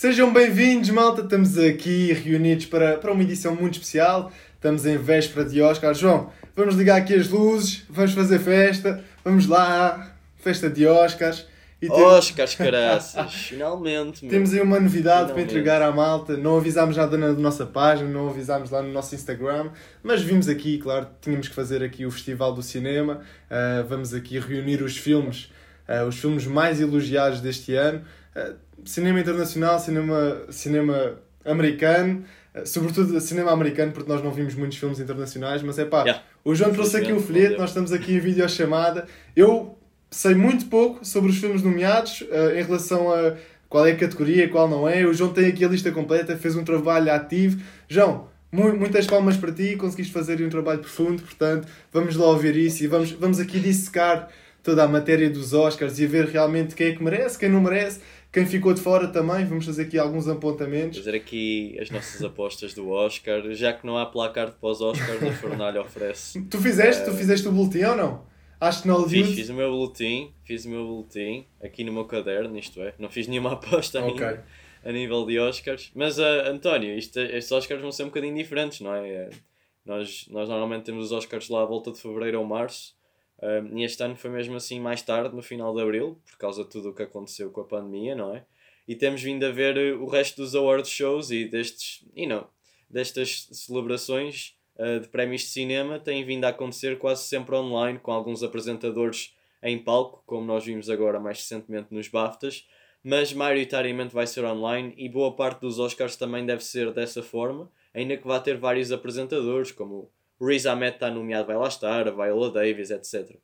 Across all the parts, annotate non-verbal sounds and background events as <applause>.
Sejam bem-vindos, malta. Estamos aqui reunidos para, para uma edição muito especial. Estamos em véspera de Oscar. João, vamos ligar aqui as luzes, vamos fazer festa. Vamos lá, festa de Oscars. E temos... Oscars, caraças, <laughs> finalmente. Meu. Temos aí uma novidade finalmente. para entregar à malta. Não avisámos nada na nossa página, não avisámos lá no nosso Instagram, mas vimos aqui, claro, tínhamos que fazer aqui o Festival do Cinema. Uh, vamos aqui reunir os filmes, uh, os filmes mais elogiados deste ano. Uh, cinema internacional, cinema, cinema americano, sobretudo cinema americano, porque nós não vimos muitos filmes internacionais, mas é pá, yeah. o João trouxe aqui o folheto, nós estamos aqui em videochamada. Eu sei muito pouco sobre os filmes nomeados uh, em relação a qual é a categoria, qual não é. O João tem aqui a lista completa, fez um trabalho ativo. João, mu muitas palmas para ti, conseguiste fazer um trabalho profundo, portanto, vamos lá ouvir isso e vamos, vamos aqui dissecar toda a matéria dos Oscars e ver realmente quem é que merece, quem não merece, quem ficou de fora também. Vamos fazer aqui alguns apontamentos. Fazer aqui as nossas apostas do Oscar, já que não há placar de pós-Oscars, a Fornalha oferece. Tu fizeste? Tu fizeste o boletim ou não? Acho que não Fiz, fiz o meu boletim, fiz o meu boletim aqui no meu caderno, isto é. Não fiz nenhuma aposta okay. ainda a nível de Oscars. Mas, uh, António, isto, estes Oscars vão ser um bocadinho diferentes, não é? Uh, nós, nós normalmente temos os Oscars lá à volta de fevereiro ou março. Uh, e este ano foi mesmo assim mais tarde, no final de abril, por causa de tudo o que aconteceu com a pandemia, não é? E temos vindo a ver o resto dos award shows e destes, you know, destas celebrações uh, de prémios de cinema têm vindo a acontecer quase sempre online, com alguns apresentadores em palco, como nós vimos agora mais recentemente nos BAFTAs, mas maioritariamente vai ser online e boa parte dos Oscars também deve ser dessa forma, ainda que vá ter vários apresentadores, como Riz Ahmed está nomeado, vai lá estar, Viola Davis, etc.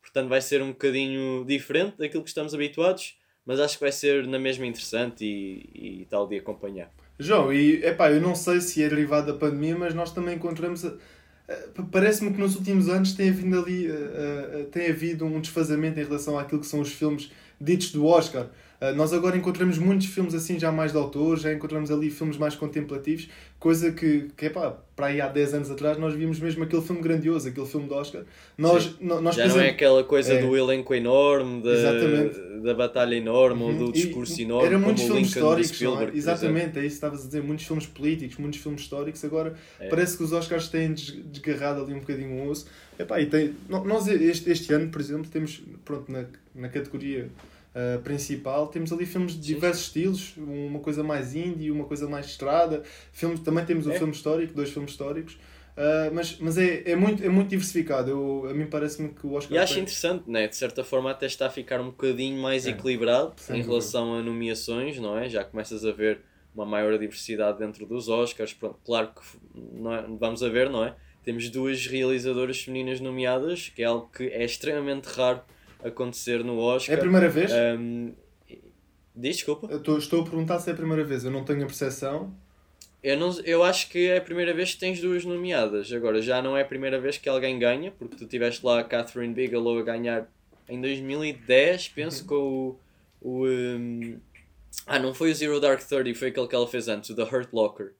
Portanto, vai ser um bocadinho diferente daquilo que estamos habituados, mas acho que vai ser na mesma interessante e, e tal de acompanhar. João, e epá, eu não sei se é derivado da pandemia, mas nós também encontramos. Parece-me que nos últimos anos tem havido ali tem havido um desfazamento em relação àquilo que são os filmes ditos do Oscar. Ah, nós agora encontramos muitos filmes assim já mais de autor, já encontramos ali filmes mais contemplativos, coisa que, que epá, para aí há 10 anos atrás nós víamos mesmo aquele filme grandioso, aquele filme de Oscar. Nós, nós, já não é aquela coisa é, do elenco enorme, da, da batalha enorme, uhum. do discurso e, enorme, era muitos filmes históricos, é? exatamente, é isso que estavas a dizer, muitos filmes políticos, muitos filmes históricos, agora é. parece que os Oscars têm desgarrado ali um bocadinho o osso. Epá, e tem, nós este, este ano, por exemplo, temos pronto, na, na categoria uh, principal, temos ali filmes de diversos Sim. estilos, uma coisa mais indie, uma coisa mais estrada. Filmes, também temos o é. filme histórico, dois filmes históricos. Uh, mas mas é, é, muito, é muito diversificado. Eu, a mim parece-me que o Oscar. E acho tem... interessante, né? de certa forma, até está a ficar um bocadinho mais é. equilibrado em dúvida. relação a nomeações, não é? Já começas a ver uma maior diversidade dentro dos Oscars. Pronto, claro que não é, vamos a ver, não é? Temos duas realizadoras femininas nomeadas, que é algo que é extremamente raro acontecer no Oscar. É a primeira vez? Um, diz, desculpa. Eu estou a perguntar se é a primeira vez, eu não tenho a percepção. Eu, não, eu acho que é a primeira vez que tens duas nomeadas. Agora, já não é a primeira vez que alguém ganha, porque tu tiveste lá a Catherine Bigelow a ganhar em 2010, penso, uhum. com o. o um... ah, não foi o Zero Dark Thirty, foi aquele que ela fez antes, o The Hurt Locker.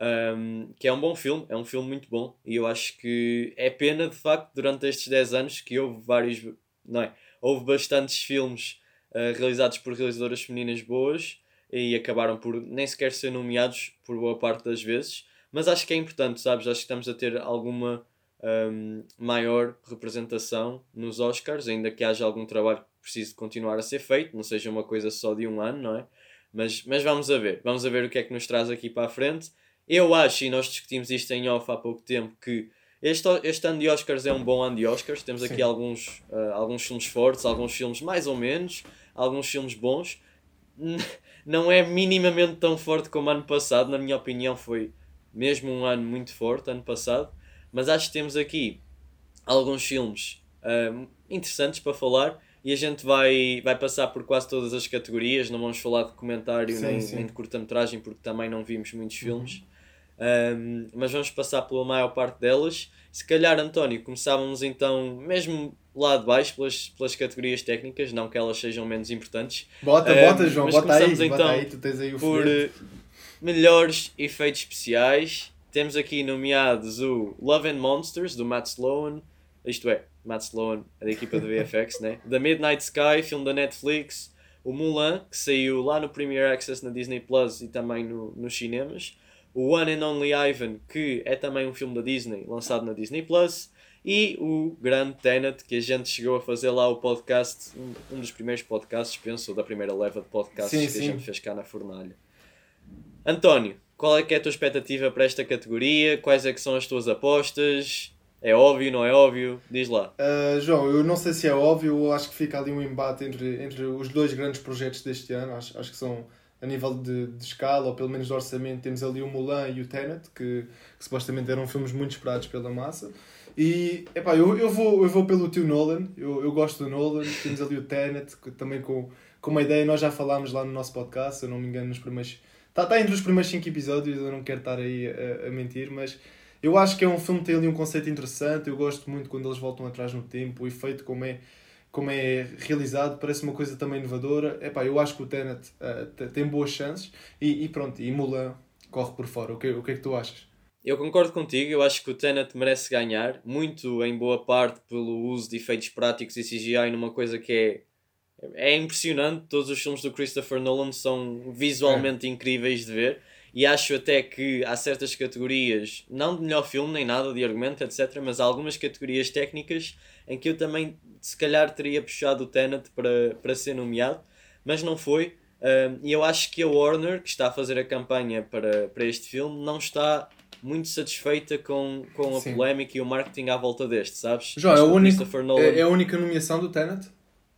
Um, que é um bom filme, é um filme muito bom. E eu acho que é pena, de facto, durante estes 10 anos que houve vários. Não é? Houve bastantes filmes uh, realizados por realizadoras femininas boas e acabaram por nem sequer ser nomeados por boa parte das vezes. Mas acho que é importante, sabes? Acho que estamos a ter alguma um, maior representação nos Oscars, ainda que haja algum trabalho que precise continuar a ser feito, não seja uma coisa só de um ano, não é? Mas, mas vamos a ver, vamos a ver o que é que nos traz aqui para a frente. Eu acho, e nós discutimos isto em off há pouco tempo, que este, este ano de Oscars é um bom ano de Oscars. Temos aqui alguns, uh, alguns filmes fortes, alguns filmes mais ou menos, alguns filmes bons. Não é minimamente tão forte como ano passado, na minha opinião, foi mesmo um ano muito forte, ano passado. Mas acho que temos aqui alguns filmes uh, interessantes para falar e a gente vai, vai passar por quase todas as categorias. Não vamos falar de comentário sim, nem, sim. nem de curta-metragem, porque também não vimos muitos filmes. Uhum. Um, mas vamos passar pela maior parte delas. Se calhar, António, começávamos então, mesmo lá de baixo, pelas, pelas categorias técnicas, não que elas sejam menos importantes. Bota, um, bota, João, bota aí, então bota aí, tu tens aí o por uh, melhores efeitos especiais. Temos aqui nomeados o Love and Monsters, do Matt Sloan, isto é, Matt Sloan, da equipa do VFX, né? The Midnight Sky, filme da Netflix, o Mulan, que saiu lá no Premier Access na Disney Plus e também no, nos cinemas, o One and Only Ivan, que é também um filme da Disney, lançado na Disney Plus, e o grande Tenet, que a gente chegou a fazer lá o podcast, um, um dos primeiros podcasts, penso, da primeira leva de podcasts sim, que sim. a gente fez cá na Fornalha. António, qual é que é a tua expectativa para esta categoria? Quais é que são as tuas apostas? É óbvio, não é óbvio? Diz lá. Uh, João, eu não sei se é óbvio, eu acho que fica ali um embate entre, entre os dois grandes projetos deste ano. Acho, acho que são a nível de, de escala, ou pelo menos de orçamento, temos ali o Mulan e o Tenet, que, que supostamente eram filmes muito esperados pela massa. E epá, eu, eu, vou, eu vou pelo tio Nolan, eu, eu gosto do Nolan, temos ali o Tenet, que, também com, com uma ideia, nós já falámos lá no nosso podcast, se eu não me engano, nos primeiros. Está tá entre os primeiros 5 episódios, eu não quero estar aí a, a mentir, mas eu acho que é um filme que tem ali um conceito interessante. Eu gosto muito quando eles voltam atrás no tempo, o efeito como é, como é realizado, parece uma coisa também inovadora. Epá, eu acho que o Tenet uh, tem boas chances e, e, pronto, e Mulan corre por fora. O que, o que é que tu achas? Eu concordo contigo, eu acho que o Tenet merece ganhar, muito em boa parte pelo uso de efeitos práticos e CGI numa coisa que é é impressionante, todos os filmes do Christopher Nolan são visualmente é. incríveis de ver e acho até que há certas categorias, não de melhor filme nem nada de argumento, etc., mas há algumas categorias técnicas em que eu também se calhar teria puxado o Tenet para, para ser nomeado, mas não foi. E eu acho que a Warner, que está a fazer a campanha para, para este filme, não está muito satisfeita com, com a Sim. polémica e o marketing à volta deste, sabes? João, é, único, Nolan... é, é, a única nomeação do Tenet?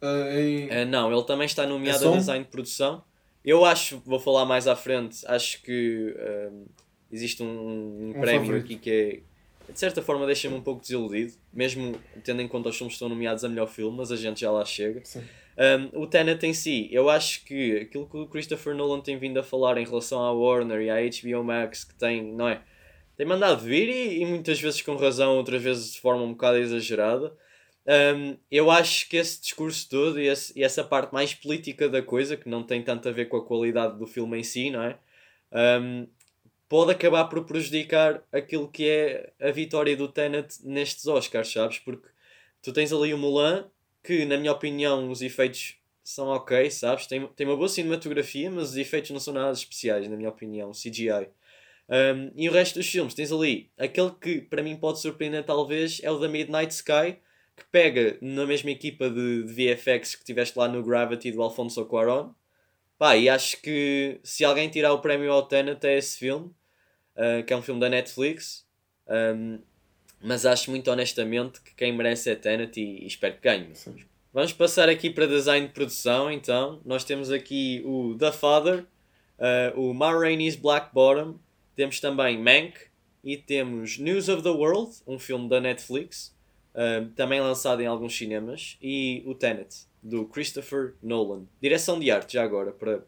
Uh, em... uh, não, ele também está nomeado é a design de produção. Eu acho, vou falar mais à frente, acho que um, existe um, um, um prémio favorito. aqui que é, de certa forma deixa-me um pouco desiludido, mesmo tendo em conta os filmes que estão nomeados a melhor filme, mas a gente já lá chega. Um, o Tenet em si, eu acho que aquilo que o Christopher Nolan tem vindo a falar em relação à Warner e à HBO Max, que tem, não é? Tem mandado vir e, e muitas vezes com razão, outras vezes de forma um bocado exagerada. Um, eu acho que esse discurso todo e, esse, e, essa parte mais política da coisa, que não tem tanto a ver com a qualidade do filme em si, não é? Um, pode acabar por prejudicar aquilo que é a vitória do Tenet nestes Oscars, sabes? Porque tu tens ali o Mulan, que na minha opinião os efeitos são ok, sabes? Tem, tem uma boa cinematografia, mas os efeitos não são nada especiais, na minha opinião, CGI. Um, e o resto dos filmes, tens ali aquele que para mim pode surpreender, talvez, é o da Midnight Sky que pega na mesma equipa de, de VFX que tiveste lá no Gravity do Alfonso Cuarón. Pá, e acho que se alguém tirar o prémio ao Tenet é esse filme, uh, que é um filme da Netflix. Um, mas acho muito honestamente que quem merece é Tenet e, e espero que ganhe. Sim. Vamos passar aqui para design de produção, então. Nós temos aqui o The Father, uh, o Ma Rainey's Black Bottom, temos também Mank e temos News of the World, um filme da Netflix também lançado em alguns cinemas, e o Tenet, do Christopher Nolan. Direção de arte, já agora, para,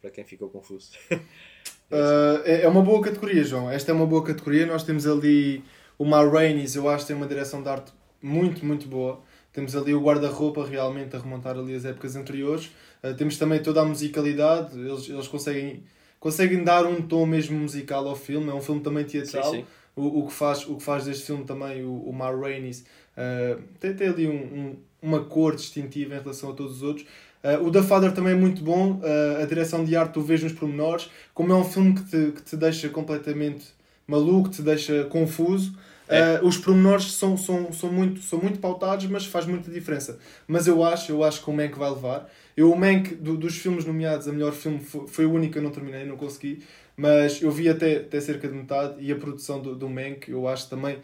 para quem ficou confuso. <laughs> uh, é uma boa categoria, João. Esta é uma boa categoria. Nós temos ali o Ma Rainey's, eu acho que tem uma direção de arte muito, muito boa. Temos ali o guarda-roupa realmente a remontar ali as épocas anteriores. Uh, temos também toda a musicalidade, eles, eles conseguem, conseguem dar um tom mesmo musical ao filme. É um filme também teatral. Sim, sim. O, o, que faz, o que faz deste filme também, o, o Ma Rainey's, Uh, tem, tem ali um, um, uma cor distintiva em relação a todos os outros. Uh, o The Father também é muito bom, uh, a direção de arte tu vês nos pormenores, como é um filme que te, que te deixa completamente maluco, te deixa confuso. É. Uh, os pormenores são, são, são, muito, são muito pautados, mas faz muita diferença. Mas eu acho, eu acho que o Mank vai levar. Eu, o Mank, do, dos filmes nomeados, a melhor filme foi, foi o único que eu não terminei, não consegui. Mas eu vi até, até cerca de metade e a produção do, do Mank, eu acho também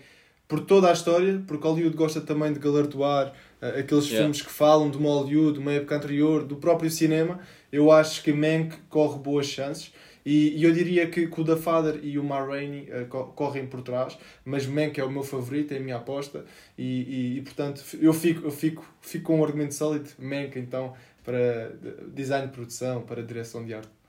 por toda a história, porque Hollywood gosta também de galardoar uh, aqueles yeah. filmes que falam de uma Hollywood, de uma época anterior, do próprio cinema. Eu acho que Mank corre boas chances. E, e eu diria que, que o The Father e o Ma Rainey uh, correm por trás, mas Mank é o meu favorito, é a minha aposta. E, e, e portanto, eu fico, eu fico, fico com um argumento sólido. Mank, então, para design de produção, para direção de arte.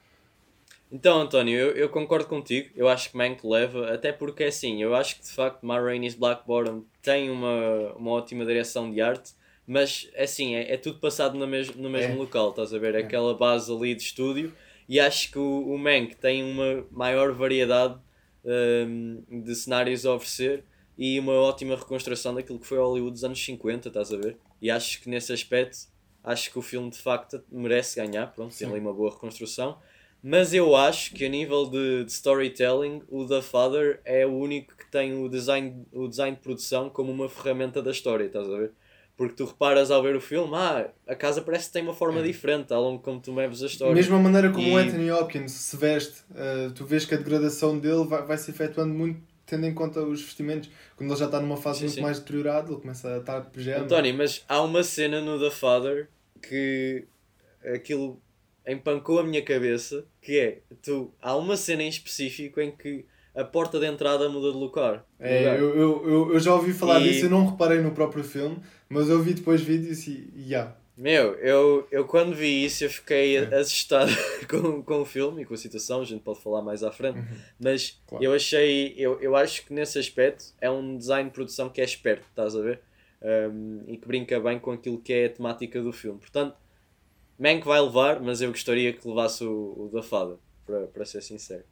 Então, António, eu, eu, concordo contigo. Eu acho que Mank leva, até porque assim, eu acho que de facto Ma Rainey's Black Bottom tem uma, uma ótima direção de arte, mas assim, é, é tudo passado no mesmo, no mesmo é. local, estás a ver? É. Aquela base ali de estúdio. E acho que o, o Mank tem uma maior variedade um, de cenários a oferecer e uma ótima reconstrução daquilo que foi Hollywood dos anos 50, estás a ver? E acho que nesse aspecto Acho que o filme de facto merece ganhar, pronto, tem ali uma boa reconstrução. Mas eu acho que a nível de, de, storytelling, o The Father é o único que tem o design, o design de produção como uma ferramenta da história, estás a ver? Porque tu reparas ao ver o filme, ah, a casa parece que tem uma forma é. diferente ao longo como tu meves a história. Mesma maneira como e... o Anthony Hopkins se veste, uh, tu vês que a degradação dele vai, vai se efetuando muito tendo em conta os vestimentos. Quando ele já está numa fase sim, muito sim. mais deteriorada, ele começa a estar de pijama. António, mas há uma cena no The Father que aquilo empancou a minha cabeça, que é, tu, há uma cena em específico em que a porta de entrada muda de lugar. É, eu, eu, eu, eu já ouvi falar e... disso, eu não reparei no próprio filme, mas eu vi depois vídeos e, e yeah. Meu, eu, eu quando vi isso eu fiquei é. assustado <laughs> com, com o filme e com a situação, a gente pode falar mais à frente, uhum. mas claro. eu achei, eu, eu acho que nesse aspecto é um design de produção que é esperto, estás a ver? Um, e que brinca bem com aquilo que é a temática do filme. Portanto, Mank vai levar, mas eu gostaria que levasse o, o da Fada, para, para ser sincero.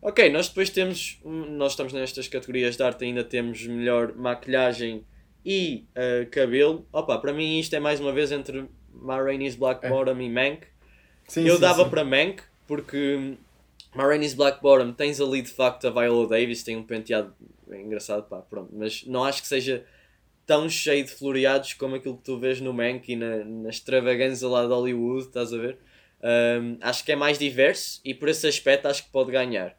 Ok, nós depois temos, nós estamos nestas categorias de arte, ainda temos melhor maquilhagem e uh, cabelo. Opa, para mim isto é mais uma vez entre Ma Rainey's Black é. Bottom é. e Mank. Sim, eu sim, dava sim. para Mank, porque Ma Rainey's Black Bottom tens ali de facto a Viola Davis, tem um penteado engraçado, pá, pronto, mas não acho que seja tão cheio de floreados como aquilo que tu vês no Mank e na, na extravagância lá de Hollywood, estás a ver? Um, acho que é mais diverso e por esse aspecto acho que pode ganhar.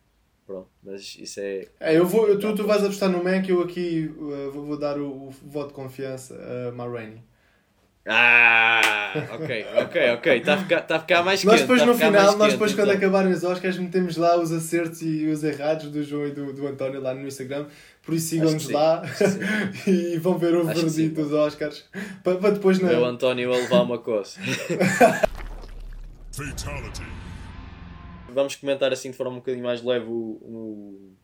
Pronto, mas isso é. é eu vou, tu, tu vais apostar no Mank, eu aqui uh, vou, vou, dar o, o, voto de confiança a Ma Rainey. Ah, ok, ok, ok. Está a ficar, tá a ficar mais quente. Nós depois tá no final, nós depois quando então. acabarem os Oscars, metemos lá os acertos e os errados do João e do, do António lá no Instagram. Por isso sigam-nos lá <laughs> e vão ver o verdito dos Oscars. Para, para depois não. o António a levar uma coisa. <laughs> Fatality. Vamos comentar assim de forma um bocadinho mais leve o, o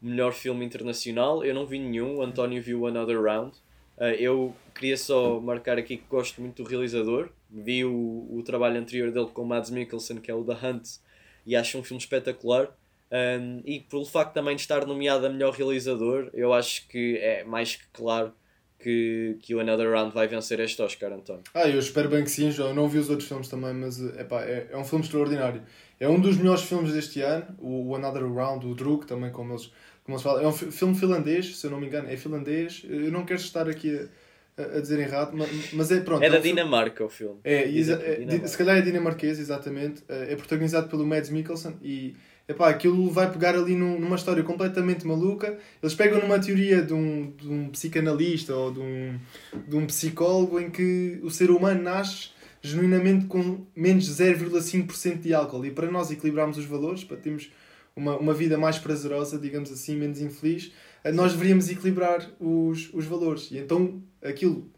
melhor filme internacional. Eu não vi nenhum, o António viu Another Round. Uh, eu queria só marcar aqui que gosto muito do realizador. Vi o, o trabalho anterior dele com Mads Mikkelsen, que é o The Hunt, e acho um filme espetacular. Um, e pelo facto também de estar nomeado a melhor realizador, eu acho que é mais que claro que, que o Another Round vai vencer este Oscar, António. Ah, eu espero bem que sim, João. Não vi os outros filmes também, mas epá, é, é um filme extraordinário. É um dos melhores filmes deste ano, o, o Another Round, o Druk, também como eles como se fala, é um filme finlandês, se eu não me engano, é finlandês. Eu não quero estar aqui a, a dizer errado, mas, mas é pronto. É da é um Dinamarca filme. o filme. É, é, é se calhar é dinamarquês, exatamente. É, é protagonizado pelo Mads Mikkelsen e epá, aquilo vai pegar ali num, numa história completamente maluca. Eles pegam numa teoria de um, de um psicanalista ou de um, de um psicólogo em que o ser humano nasce genuinamente com menos 0,5% de álcool e para nós equilibrarmos os valores, para termos uma, uma vida mais prazerosa, digamos assim, menos infeliz, eh, nós deveríamos equilibrar os, os valores. E então aquilo,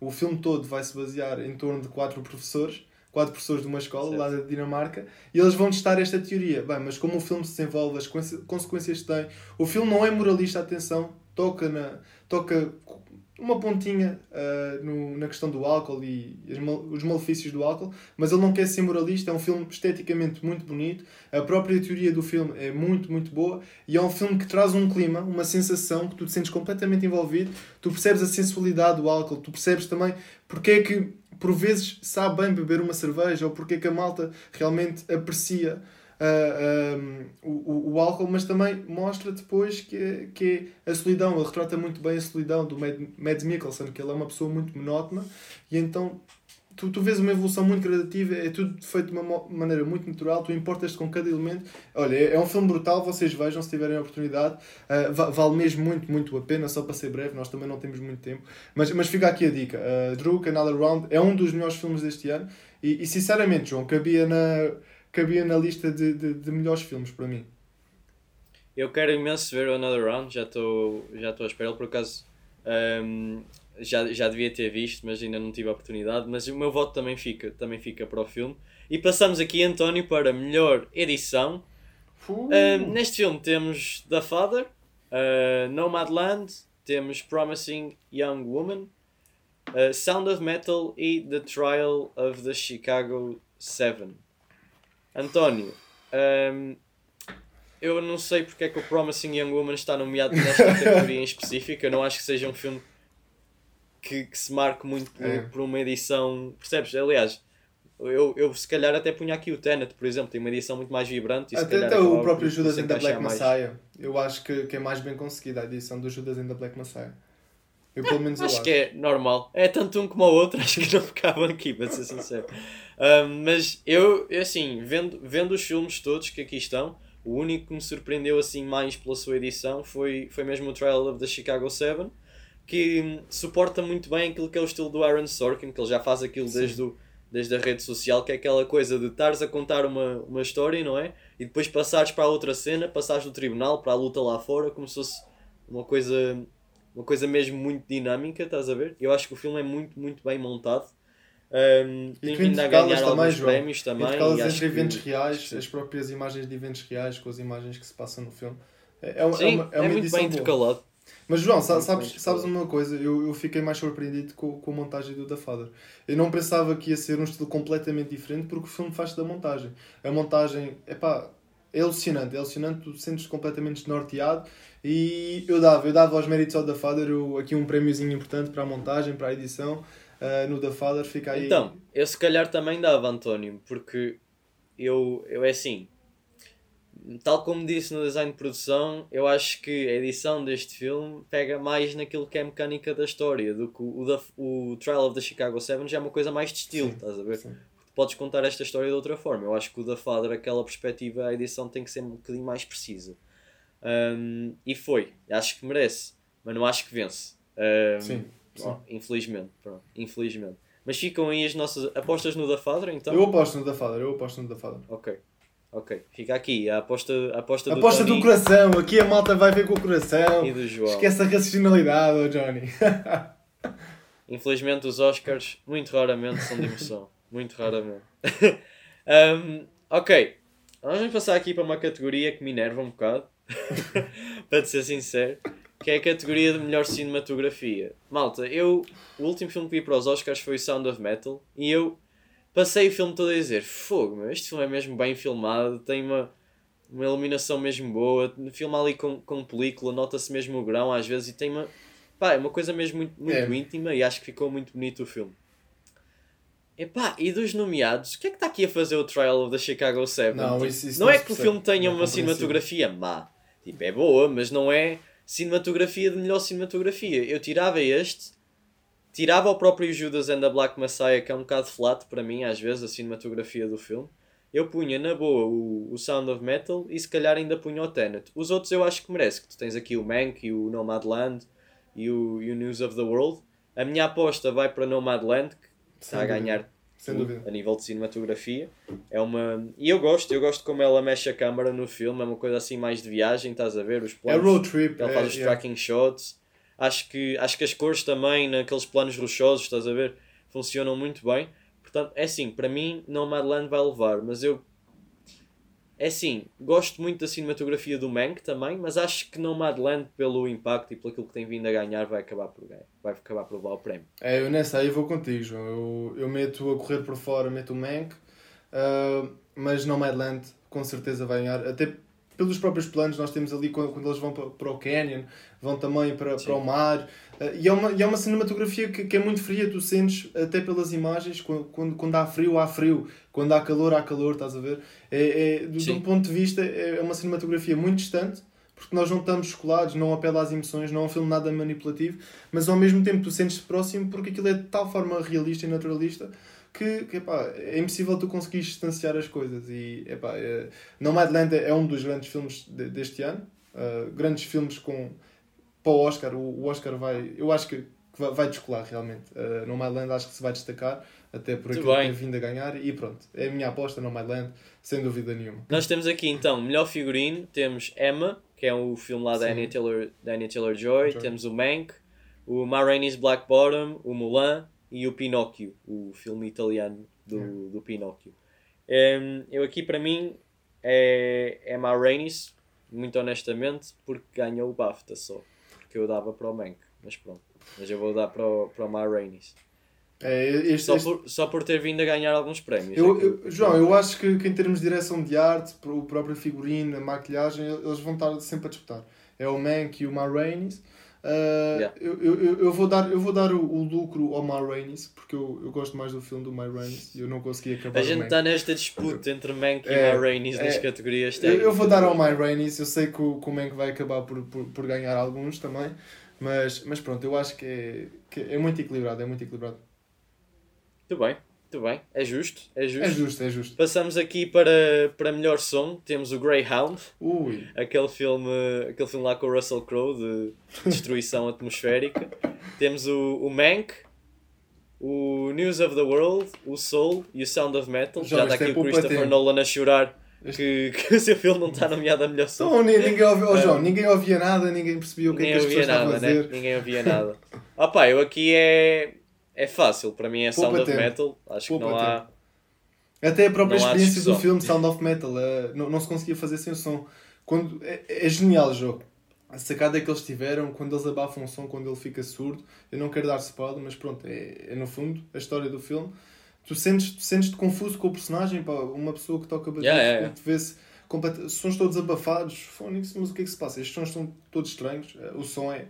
o filme todo vai se basear em torno de quatro professores, quatro professores de uma escola certo. lá da Dinamarca, e eles vão testar esta teoria. Bem, mas como o filme se desenvolve, as consequências que tem, o filme não é moralista, atenção, toca, na, toca uma pontinha uh, no, na questão do álcool e os malefícios do álcool, mas ele não quer ser moralista. É um filme esteticamente muito bonito, a própria teoria do filme é muito, muito boa e é um filme que traz um clima, uma sensação que tu te sentes completamente envolvido. Tu percebes a sensualidade do álcool, tu percebes também porque é que por vezes sabe bem beber uma cerveja ou porque é que a malta realmente aprecia uh, o, o álcool, mas também mostra depois que, que é a solidão. Ele retrata muito bem a solidão do Mads Mikkelsen, que ele é uma pessoa muito monótona, e então tu, tu vês uma evolução muito gradativa, é tudo feito de uma maneira muito natural, tu importas-te com cada elemento. Olha, é, é um filme brutal, vocês vejam se tiverem a oportunidade. Uh, vale mesmo muito, muito a pena, só para ser breve, nós também não temos muito tempo. Mas, mas fica aqui a dica: uh, Druk, Another Round, é um dos melhores filmes deste ano. E, e sinceramente, João, cabia na cabia na lista de, de, de melhores filmes para mim. Eu quero imenso ver o Another Round, já estou já à espera, por acaso um, já, já devia ter visto, mas ainda não tive a oportunidade, mas o meu voto também fica, também fica para o filme. E passamos aqui, António, para melhor edição. Uh. Um, neste filme temos The Father, uh, Nomadland, temos Promising Young Woman, uh, Sound of Metal e The Trial of the Chicago 7. António, um, eu não sei porque é que o Promising Young Woman está nomeado nesta categoria em específico. Eu não acho que seja um filme que, que se marque muito por, é. por, uma edição. Percebes? Aliás, eu, eu se calhar até punha aqui o Tenet, por exemplo, tem uma edição muito mais vibrante. E até, até o próprio Judas and the Black mais. Messiah, eu acho que, que é mais bem conseguida a edição do Judas and the Black Messiah. Eu pelo menos acho, acho que é normal. É tanto um como o outro, <laughs> acho que não ficavam aqui, para ser sincero. Um, mas eu, assim, vendo, vendo os filmes todos que aqui estão, o único que me surpreendeu assim mais pela sua edição foi, foi mesmo o Trial of the Chicago 7, que suporta muito bem aquilo que é o estilo do Aaron Sorkin, que ele já faz aquilo desde, o, desde a rede social, que é aquela coisa de estares a contar uma, uma história, não é? E depois passares para a outra cena, passares do tribunal para a luta lá fora, como se fosse uma coisa uma coisa mesmo muito dinâmica, estás a ver? Eu acho que o filme é muito, muito bem montado. Um, vindo a ganhar também, alguns João. prémios também. Intercalas entre eventos que... reais, as próprias imagens de eventos reais com as imagens que se passam no filme. É, é, Sim, é uma, é, é muito bem intercalado. Mas João, sabes, sabes, uma coisa? Eu, eu fiquei mais surpreendido com, com a montagem do The Father. Eu não pensava que ia ser um estilo completamente diferente porque o filme faz da montagem. A montagem, epá, é alucinante, é alucinante, tu sentes completamente desnorteado e eu dava, eu dava aos méritos ao The Father eu, aqui um prémiozinho importante para a montagem, para a edição, uh, no The Father fica aí... Então, eu se calhar também dava, António, porque eu, eu é assim, tal como disse no design de produção, eu acho que a edição deste filme pega mais naquilo que é a mecânica da história, do que o, o, o Trial of the Chicago 7 já é uma coisa mais de estilo, sim, estás a ver? Sim podes contar esta história de outra forma. Eu acho que o da Father, aquela perspectiva, a edição tem que ser um bocadinho mais precisa. Um, e foi. Acho que merece, mas não acho que vence. Um, sim, sim. Oh, infelizmente, pronto, infelizmente. Mas ficam aí as nossas apostas no da Father, então? Eu aposto no da Father, eu aposto no da Father. Ok. Ok, fica aqui a aposta, a aposta do Aposta do coração, aqui a malta vai ver com o coração. E do João. Esquece a racionalidade, oh Johnny. <laughs> Infelizmente os Oscars muito raramente são de emoção. Muito raramente. <laughs> um, ok. Nós vamos passar aqui para uma categoria que me enerva um bocado. <laughs> para ser sincero. Que é a categoria de melhor cinematografia. Malta, eu. O último filme que vi para os Oscars foi o Sound of Metal. E eu passei o filme todo a dizer: Fogo, meu, este filme é mesmo bem filmado. Tem uma, uma iluminação mesmo boa. Filma ali com, com película, nota-se mesmo o grão às vezes. E tem uma. Pá, é uma coisa mesmo muito, muito é. íntima. E acho que ficou muito bonito o filme. Epá, e dos nomeados, o que é que está aqui a fazer o Trial the Chicago 7? Não, tipo, isso, isso não, não é que o filme tenha uma cinematografia má. Tipo, é boa, mas não é cinematografia de melhor cinematografia. Eu tirava este, tirava o próprio Judas and the Black Messiah, que é um bocado flat para mim, às vezes, a cinematografia do filme. Eu punha na boa o, o Sound of Metal e se calhar ainda punha o Tenet. Os outros eu acho que merece, que tu tens aqui o Mank e o Nomadland e o, e o News of the World. A minha aposta vai para Nomadland, que está a ganhar a nível de cinematografia. É uma... E eu gosto, eu gosto como ela mexe a câmera no filme, é uma coisa assim mais de viagem, estás a ver os planos. É road trip. Ela faz é, os yeah. tracking shots. Acho que, acho que as cores também, naqueles planos rochosos, estás a ver, funcionam muito bem. Portanto, é assim, para mim, Nomadland vai levar, mas eu é assim, gosto muito da cinematografia do Mank também, mas acho que Nomadland, pelo impacto e pelo aquilo que tem vindo a ganhar, vai acabar por ganhar. Vai acabar por levar o prémio. É, eu nessa aí vou contigo, João. Eu, eu meto a correr por fora, meto o Mank, uh, mas Nomadland com certeza vai ganhar. Até pelos próprios planos, nós temos ali quando, quando eles vão para, para o canyon, vão também para, para o mar. Uh, e, é uma, e é uma cinematografia que, que é muito fria, tu sentes até pelas imagens, quando, quando, quando há frio, há frio, quando há calor, há calor, estás a ver? É, é, de, um ponto de vista, é uma cinematografia muito distante, porque nós não estamos escolados, não apela às emoções, não é um filme nada manipulativo, mas ao mesmo tempo tu sentes-te próximo porque aquilo é de tal forma realista e naturalista que, que epá, é impossível tu conseguir distanciar as coisas. E epá, é, Nomadland é um dos grandes filmes de, deste ano. Uh, grandes filmes com para o Oscar. O, o Oscar vai, eu acho que, que vai, descolar realmente. Uh, Nomadland acho que se vai destacar, até por aquilo que tem vindo a ganhar. E pronto, é a minha aposta Nomadland, sem dúvida nenhuma. Nós temos aqui então melhor figurino, temos Emma, que é o filme lá da Anya Taylor, da Anya Taylor Joy, Joy, temos o Mank, o Ma Rainey's Black Bottom, o Mulan e o Pinóquio, o filme italiano do, yeah. do Pinóquio. Um, eu aqui para mim é, é Ma Rainey's, muito honestamente, porque ganhou o BAFTA só. Porque eu dava para o Mank, mas pronto. Mas eu vou dar para o, para o Ma Rainey's. É, este, só, este... Por, só por ter vindo a ganhar alguns prémios. Eu, é eu, João, eu acho que, que, em termos de direção de arte, o próprio figurino, a maquilhagem, eles vão estar sempre a disputar. É o Mank e o Ma Rainey's. Uh, yeah. eu, eu, eu, vou dar, eu vou dar o, o lucro ao Ma Rainey's porque eu, eu gosto mais do filme do Ma Rainey's e eu não consegui acabar A gente está nesta disputa entre Mank e é, Ma Rainey's é, nas categorias técnicas. Eu, eu vou dar ao Ma Rainey's, eu sei que o, que o Mank vai acabar por, por, por ganhar alguns também, mas, mas pronto, eu acho que é, que é muito equilibrado, é muito equilibrado. Muito bem. Muito bem, é justo, é justo. É justo, é justo. Passamos aqui para, para melhor som. Temos o Greyhound. Ui. Aquele filme, aquele filme lá com o Russell Crowe de destruição <laughs> atmosférica. Temos o, o Mank, o News of the World, o Soul e o Sound of Metal. Já, Já está aqui é o Christopher Nolan a chorar que, <laughs> que o seu filme não está nomeado a melhor som. Então, ninguém, ouvia, oh, João, ninguém ouvia nada, ninguém percebia o que, é que as pessoas nada, estavam a dizer. Né? Ninguém ouvia nada. Opa, eu aqui é é fácil, para mim é Poupa Sound of tempo. Metal. Acho Poupa que não há. Até a própria experiência do filme Sound of Metal uh, não, não se conseguia fazer sem o som. Quando, é, é genial o jogo. A sacada que eles tiveram, quando eles abafam o som, quando ele fica surdo. Eu não quero dar spoiler, mas pronto, é, é no fundo a história do filme. Tu sentes-te sentes confuso com o personagem, pá, uma pessoa que toca bateria, yeah, yeah, vê-se complet... sons todos abafados. Fónix, mas o que é que se passa? Estes sons estão todos estranhos. Eh, o som é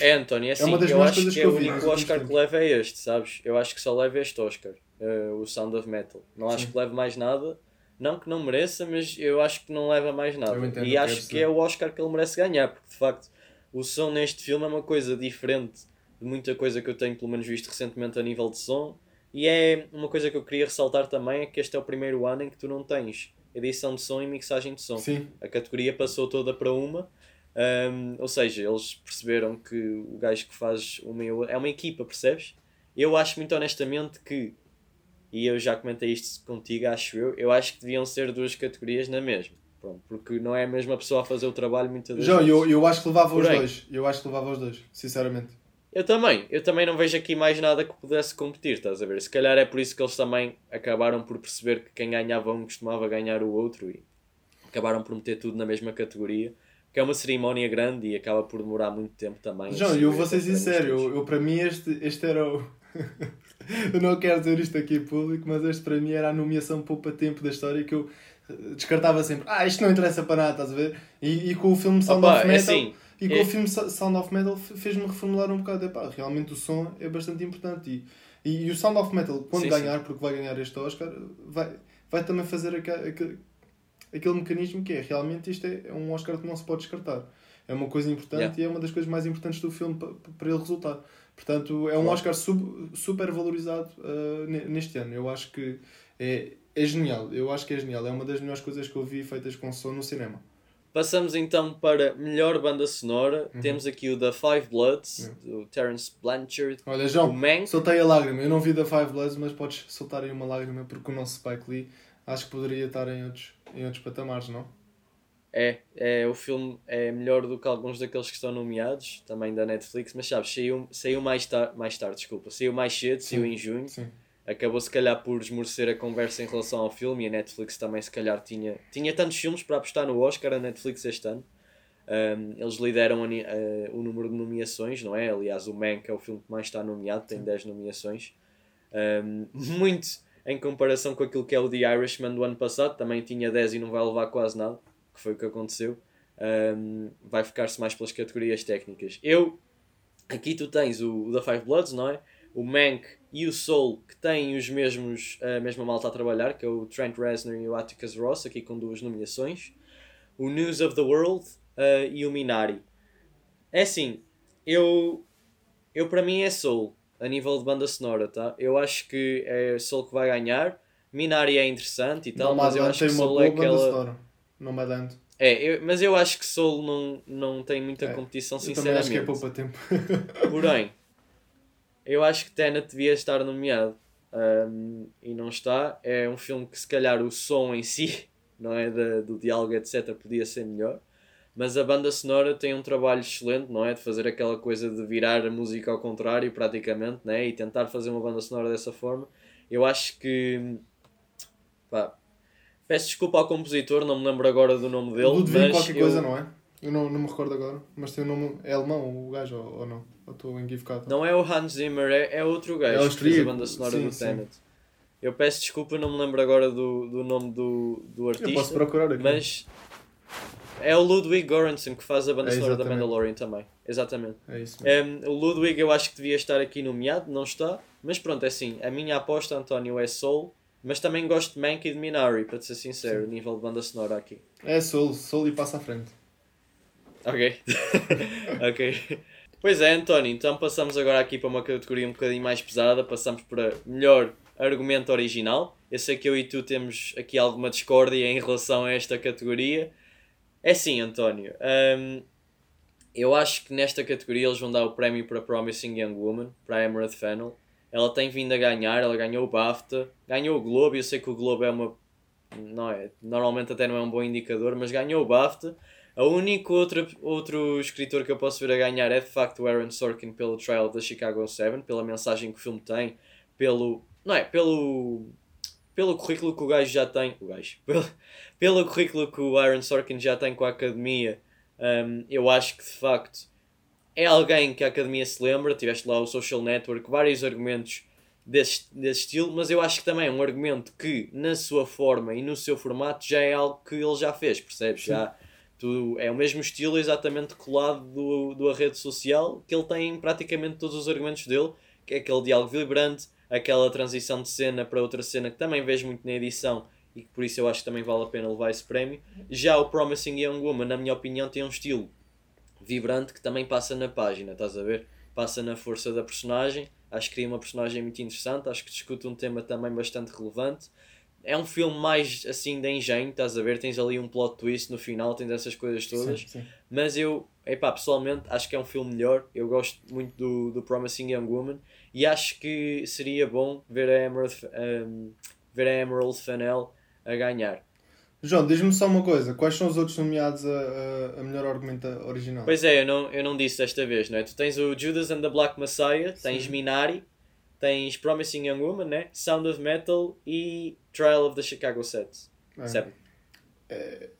é, António, é assim, é uma das eu acho que, que é o único Oscar que leva é este, sabes? Eu acho que só leva este Oscar, uh, o Sound of Metal. Não acho Sim. que leve mais nada. Não que não mereça, mas eu acho que não leva mais nada. E acho que é o Oscar que ele merece ganhar, porque de facto o som neste filme é uma coisa diferente de muita coisa que eu tenho pelo menos visto recentemente a nível de som. E é uma coisa que eu queria ressaltar também é que este é o primeiro ano em que tu não tens edição de som e mixagem de som. Sim. A categoria passou toda para uma um, ou seja, eles perceberam que o gajo que faz uma é uma equipa, percebes? Eu acho muito honestamente que, e eu já comentei isto contigo, acho eu, eu acho que deviam ser duas categorias na mesma. Pronto, porque não é a mesma pessoa a fazer o trabalho muitas vezes. João, eu, eu acho que levava Porém, os dois. Eu acho que levava os dois, sinceramente. Eu também, eu também não vejo aqui mais nada que pudesse competir, estás a ver? Se calhar é por isso que eles também acabaram por perceber que quem ganhava um costumava ganhar o outro e acabaram por meter tudo na mesma categoria que é uma cerimónia grande e acaba por demorar muito tempo também. João, eu vou ser sincero, eu, eu, para mim este, este era o. <laughs> eu não quero dizer isto aqui em público, mas este para mim era a nomeação poupa-tempo da história que eu eh, descartava sempre. Ah, isto não interessa para nada, estás a ver? E, e com o filme Sound Opa, of é Metal. É assim, e com é... o filme Sound of Metal fez-me reformular um bocado. Epá, realmente o som é bastante importante. E, e, e o Sound of Metal, quando sim, ganhar, sim. porque vai ganhar este Oscar, vai, vai também fazer aquele aquele mecanismo que é realmente isto é, é um Oscar que não se pode descartar. É uma coisa importante yeah. e é uma das coisas mais importantes do filme para, ele resultar. Portanto, é um Oscar sub, super valorizado uh, neste ano. Eu acho que é, é genial. Eu acho que é genial. É uma das melhores coisas que eu vi feitas com som no cinema. Passamos então para melhor banda sonora. Uhum. Temos aqui o The Five Bloods, uhum. do Terence Blanchard. Olha, João, soltei a lágrima. Eu não vi The Five Bloods, mas podes soltar aí uma lágrima porque o nosso Spike Lee acho que poderia estar em outros, em outros patamares, não? É, é, o filme é melhor do que alguns daqueles que estão nomeados, também da Netflix, mas sabes, saiu, saiu mais, tar mais tarde, desculpa, saiu mais cedo, sim, saiu em junho. Sim. Acabou se calhar por esmorecer a conversa em relação ao filme e a Netflix também se calhar tinha, tinha tantos filmes para apostar no Oscar, a Netflix este ano. Um, eles lideram a, a, o número de nomeações, não é? Aliás, o Mank é o filme que mais está nomeado, tem 10 nomeações. Um, <laughs> muito em comparação com aquilo que é o The Irishman do ano passado, também tinha 10 e não vai levar quase nada, que foi o que aconteceu. Um, vai ficar-se mais pelas categorias técnicas. Eu, aqui tu tens o, o The Five Bloods, não é? O Mank e o Soul, que têm os mesmos, a mesma malta a trabalhar, que é o Trent Reznor e o Atticus Ross, aqui com duas nomeações. O News of the World uh, e o Minari. É assim, eu, eu para mim é Soul a nível de banda sonora, tá? Eu acho que é Soul que vai ganhar. Minari é interessante e tal, mas eu acho que Soul é aquela. Não me dando. É, eu, mas eu acho que Soul não, não tem muita é, competição, sinceramente. Eu também acho que é poupa tempo. <laughs> Porém, eu acho que Tenet devia estar nomeado. Um, e não está. É um filme que se calhar o som em si, <laughs> não é? Da, do diálogo, etc., podia ser melhor mas a banda sonora tem um trabalho excelente, não é? De fazer aquela coisa de virar a música ao contrário, praticamente, né? E tentar fazer uma banda sonora dessa forma. Eu acho que. Pá, peço desculpa ao compositor, não me lembro agora do nome dele. Ludwig mas qualquer eu... coisa, não é? Eu não, não me recordo agora, mas tem o um nome. É alemão o gajo ou, ou não? Ou estou equivocado? Não é o Hans Zimmer, é, é outro gajo é que fez a banda sonora sim, do Tenet. Eu peço desculpa, não me lembro agora do, do nome do, do artista. Eu posso procurar aqui. Mas é o Ludwig Göransson que faz a banda é, sonora da Mandalorian também. Exatamente. É isso Um, o Ludwig eu acho que devia estar aqui nomeado, não está. Mas pronto, é assim, a minha aposta, António, é Soul. Mas também gosto de Mank e de Minari, para ser sincero, Sim. nível de banda sonora aqui. É Soul, Soul e passa à frente. Ok. <laughs> ok. Pois é, António, então passamos agora aqui para uma categoria um bocadinho mais pesada. Passamos para melhor argumento original. Eu sei que eu e tu temos aqui alguma discórdia em relação a esta categoria. É sim, António. Um, eu acho que nesta categoria eles vão dar o prémio para Promising Young Woman, para a Emerald Fennel. Ela tem vindo a ganhar, ela ganhou o BAFTA, ganhou o Globo. Eu sei que o Globo é uma. Não é, normalmente até não é um bom indicador, mas ganhou o BAFTA. O único outro, outro escritor que eu posso ver a ganhar é de facto o Aaron Sorkin pelo Trial the Chicago 7, pela mensagem que o filme tem, pelo. Não é? Pelo. Pelo currículo que o gajo já tem. O gajo. <laughs> Pelo, pelo currículo que o Aaron Sorkin já tem com a academia, um, eu acho que de facto é alguém que a academia se lembra. Tiveste lá o Social Network, vários argumentos desse, desse estilo, mas eu acho que também é um argumento que, na sua forma e no seu formato, já é algo que ele já fez, percebes? Já, tu, é o mesmo estilo exatamente colado do, do rede social que ele tem praticamente todos os argumentos dele, que é aquele diálogo vibrante, aquela transição de cena para outra cena que também vejo muito na edição e que por isso eu acho que também vale a pena levar esse prémio. Já o Promising Young Woman, na minha opinião, tem um estilo vibrante que também passa na página, estás a ver? Passa na força da personagem. Acho que cria uma personagem muito interessante, acho que discute um tema também bastante relevante. É um filme mais assim de engenho, estás a ver? Tens ali um plot twist no final, tens essas coisas todas. Sim, sim. Mas eu, epá, pessoalmente acho que é um filme melhor. Eu gosto muito do, do Promising Young Woman e acho que seria bom ver a Emerald, um, ver a Emerald Fennell a ganhar. João, diz-me só uma coisa: quais são os outros nomeados a, a, a, melhor argumento original? Pois é, eu não, eu não disse desta vez, não é? Tu tens o Judas and the Black Messiah, tens Sim. Minari, tens Promising Young Woman, né? Sound of Metal e Trial of the Chicago 7. É.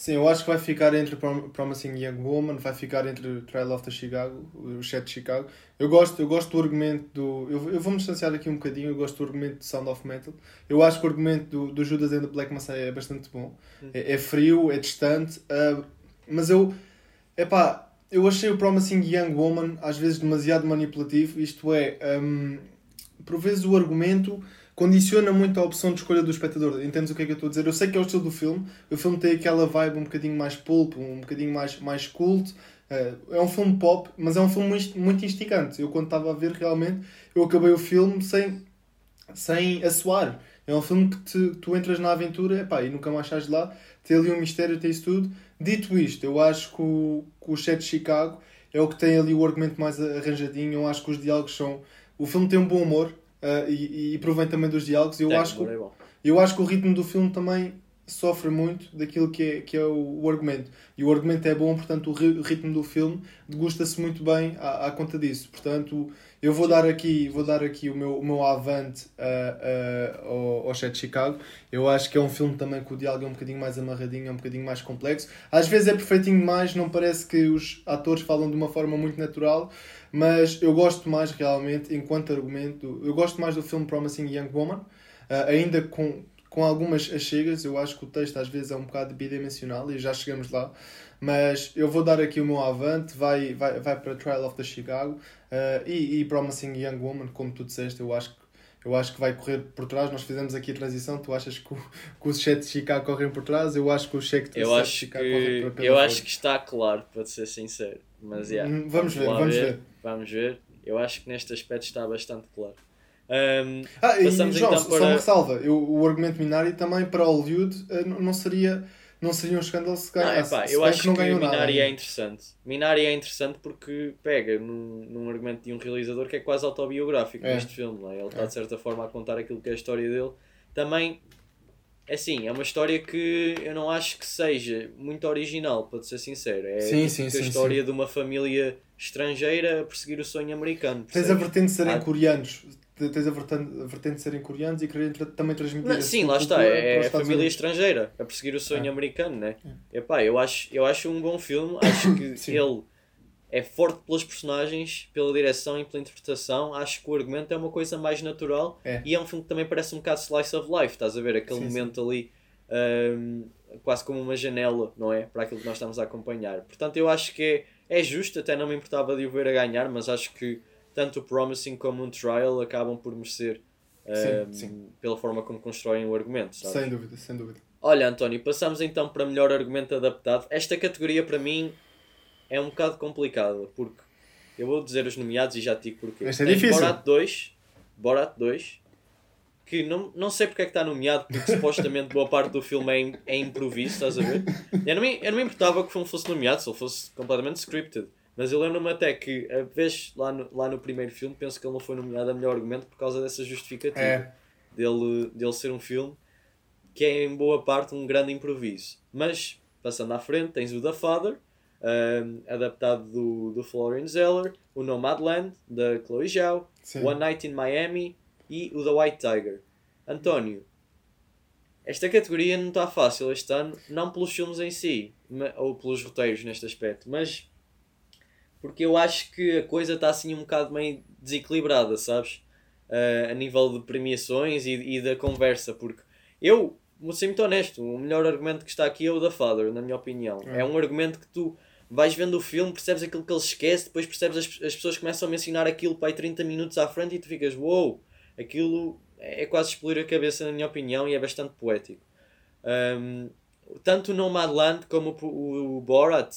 Sim, eu acho que vai ficar entre Promising Young Woman, vai ficar entre Trial of the Chicago, o Chat de Chicago. Eu gosto, eu gosto do argumento do. Eu, eu vou me distanciar aqui um bocadinho, eu gosto do argumento do Sound of Metal. Eu acho que o argumento do, do Judas and the Black Messiah é bastante bom. Hum. É, é, frio, é distante, uh, mas eu. Epá, eu achei o Promising Young Woman às vezes demasiado manipulativo, isto é. Um, por vezes o argumento condiciona muito a opção de escolha do espectador. Entendes o que é que eu estou a dizer? Eu sei que é o estilo do filme, o filme tem aquela vibe um bocadinho mais pulp, um bocadinho mais, mais cult. Eh, é um filme pop, mas é um filme muito instigante. Eu, quando estava a ver, realmente, eu acabei o filme sem, sem assoar. É um filme que te, tu entras na aventura epá, e nunca mais sais de lá. Tem ali um mistério, tem isso tudo. Dito isto, eu acho que o, que o Chat de Chicago é o que tem ali o argumento mais arranjadinho. Eu acho que os diálogos são. O filme tem um bom humor, uh, e, e provém também dos diálogos. Eu, acho que, eu acho que o ritmo do filme também sofre muito daquilo que é, que é o, o argumento. E o argumento é bom, portanto, o, ri, o ritmo do filme degusta-se muito bem à, à, conta disso. Portanto, eu vou dar aqui, vou dar aqui o meu, o meu avante uh, uh, ao, ao Chat de Chicago. Eu acho que é um filme também que o diálogo é um bocadinho mais amarradinho, é um bocadinho mais complexo. Às vezes é perfeitinho demais, não parece que os atores falam de uma forma muito natural. Mas eu gosto mais realmente, enquanto argumento, eu gosto mais do filme Promising Young Woman, uh, ainda com, com algumas achegas. Eu acho que o texto às vezes é um bocado bidimensional e já chegamos lá. Mas eu vou dar aqui o meu avante, vai, vai, vai para Trial of the Chicago uh, e, e Promising Young Woman, como tu disseste, eu acho que eu acho que vai correr por trás. Nós fizemos aqui a transição. Tu achas que, o, que os cheques de Chicago correm por trás? Eu acho que os cheques de Chicago correm por trás. Eu acho que está claro, para ser sincero. Mas, yeah, hum, vamos, vamos ver, vamos ver. ver. Vamos ver. Eu acho que neste aspecto está bastante claro. Um, ah, e João, então para... só uma ressalva. Eu, o argumento Minari também para Hollywood eh, não seria, não seria um escândalo se ganhasse. Não, eu acho que, que Minari nada. é interessante. Minari é interessante porque pega num, num argumento de um realizador que é quase autobiográfico é. neste filme. É? Ele está de certa forma a contar aquilo que é a história dele. Também é assim, é uma história que eu não acho que seja muito original, para ser sincero. É sim, sim, a sim, história sim. de uma família estrangeira a perseguir o sonho americano. Tens a vertente de serem ah. coreanos. Tens a vertente, a vertente de serem coreanos e querer também transmitir não, Sim, lá está. É a família Unidos. estrangeira a perseguir o sonho é. americano, né? É. Epá, eu, acho, eu acho um bom filme. Acho que <coughs> ele é forte pelas personagens, pela direção e pela interpretação. Acho que o argumento é uma coisa mais natural é. e é um filme que também parece um bocado slice of life. Estás a ver aquele sim, momento sim. ali, um, quase como uma janela, não é? Para aquilo que nós estamos a acompanhar. Portanto, eu acho que é, é justo, até não me importava de o ver a ganhar, mas acho que tanto o Promising como o Trial acabam por merecer sim, sim. pela forma como constroem o argumento. Sabes? Sem dúvida, sem dúvida. Olha, António, passamos então para melhor argumento adaptado. Esta categoria para mim é um bocado complicada, porque eu vou dizer os nomeados e já te digo porquê. Esta é difícil. Borat 2, Borat 2, que não, não sei porque é que está nomeado, porque supostamente boa parte do filme é, é improviso, estás a ver? Eu não, me, eu não me importava que o filme fosse nomeado, se ele fosse completamente scripted. Mas eu lembro-me até que, a vez lá no, lá no primeiro filme, penso que ele não foi nomeado a melhor argumento por causa dessa justificativa. É. Dele, dele ser um filme que é em boa parte um grande improviso. Mas, passando à frente, tens o The Father, um, adaptado do, do Florian Zeller, o Nomadland, da Chloe Zhao, Sim. One Night in Miami e o The White Tiger. António, esta categoria não está fácil este ano, não pelos filmes em si, ou pelos roteiros neste aspecto, mas porque eu acho que a coisa está assim um bocado meio desequilibrada, sabes? Uh, a nível de premiações e, e da conversa, porque eu vou ser muito honesto, o melhor argumento que está aqui é o da Father, na minha opinião. É. é um argumento que tu vais vendo o filme, percebes aquilo que ele esquece, depois percebes as, as pessoas começam a mencionar aquilo para aí 30 minutos à frente e tu ficas, uou, wow, aquilo é quase explodir a cabeça, na minha opinião, e é bastante poético. Um, tanto o Nomadland como o, o Borat,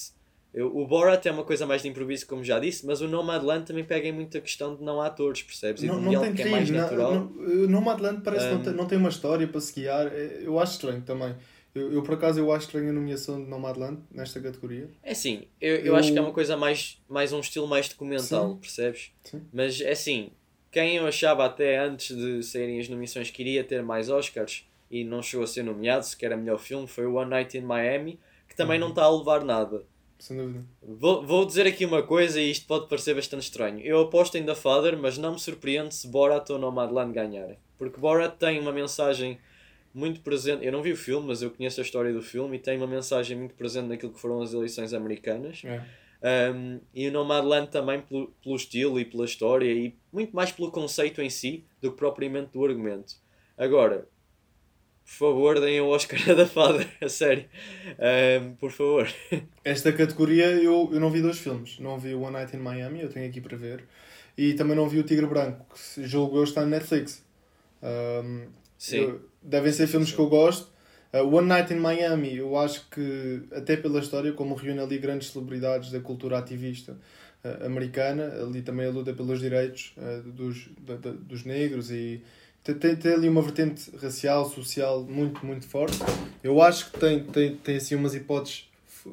o Borat é uma coisa mais de improviso, como já disse, mas o Nomadland também pega em muita questão de não atores, percebes? E não, não tem que é mais natural. o Nomadland parece um, que não tem, não tem uma história para se guiar, é, eu acho estranho também. Eu, eu, por acaso, eu acho estranho a nomeação de Nomadland nesta categoria. É sim, eu, eu, eu, acho que é uma coisa mais, mais um estilo mais documental, sim. percebes? Sim. Mas é assim, quem eu achava até antes de saírem as nomeações que iria ter mais Oscars e não chegou a ser nomeado, se era melhor filme, foi o One Night in Miami, que também uhum. não está a levar nada. Sem dúvida. Vou, vou dizer aqui uma coisa e isto pode parecer bastante estranho. Eu aposto em The Father, mas não me surpreende se Borat ou Nomadland ganharem. Porque Borat tem uma mensagem muito presente. Eu não vi o filme, mas eu conheço a história do filme e tem uma mensagem muito presente naquilo que foram as eleições americanas. É. Um, e o Nomadland também pelo, pelo estilo e pela história e muito mais pelo conceito em si do que propriamente do argumento. Agora, por favor, deem o Oscar <laughs> da Fada, a sério. Um, por favor. <laughs> Esta categoria eu, eu não vi dois filmes. Não vi One Night in Miami, eu tenho aqui para ver. E também não vi o Tigre Branco, que julgo eu está na Netflix. Um, Sim. Eu, devem ser filmes que eu gosto. Uh, One Night in Miami, eu acho que, até pela história, como reúne ali grandes celebridades da cultura ativista uh, americana, ali também a luta pelos direitos uh, dos, da, da, dos negros e tem, tem, tem, ali uma vertente racial, social muito, muito forte. Eu acho que tem, tem, tem assim umas hipóteses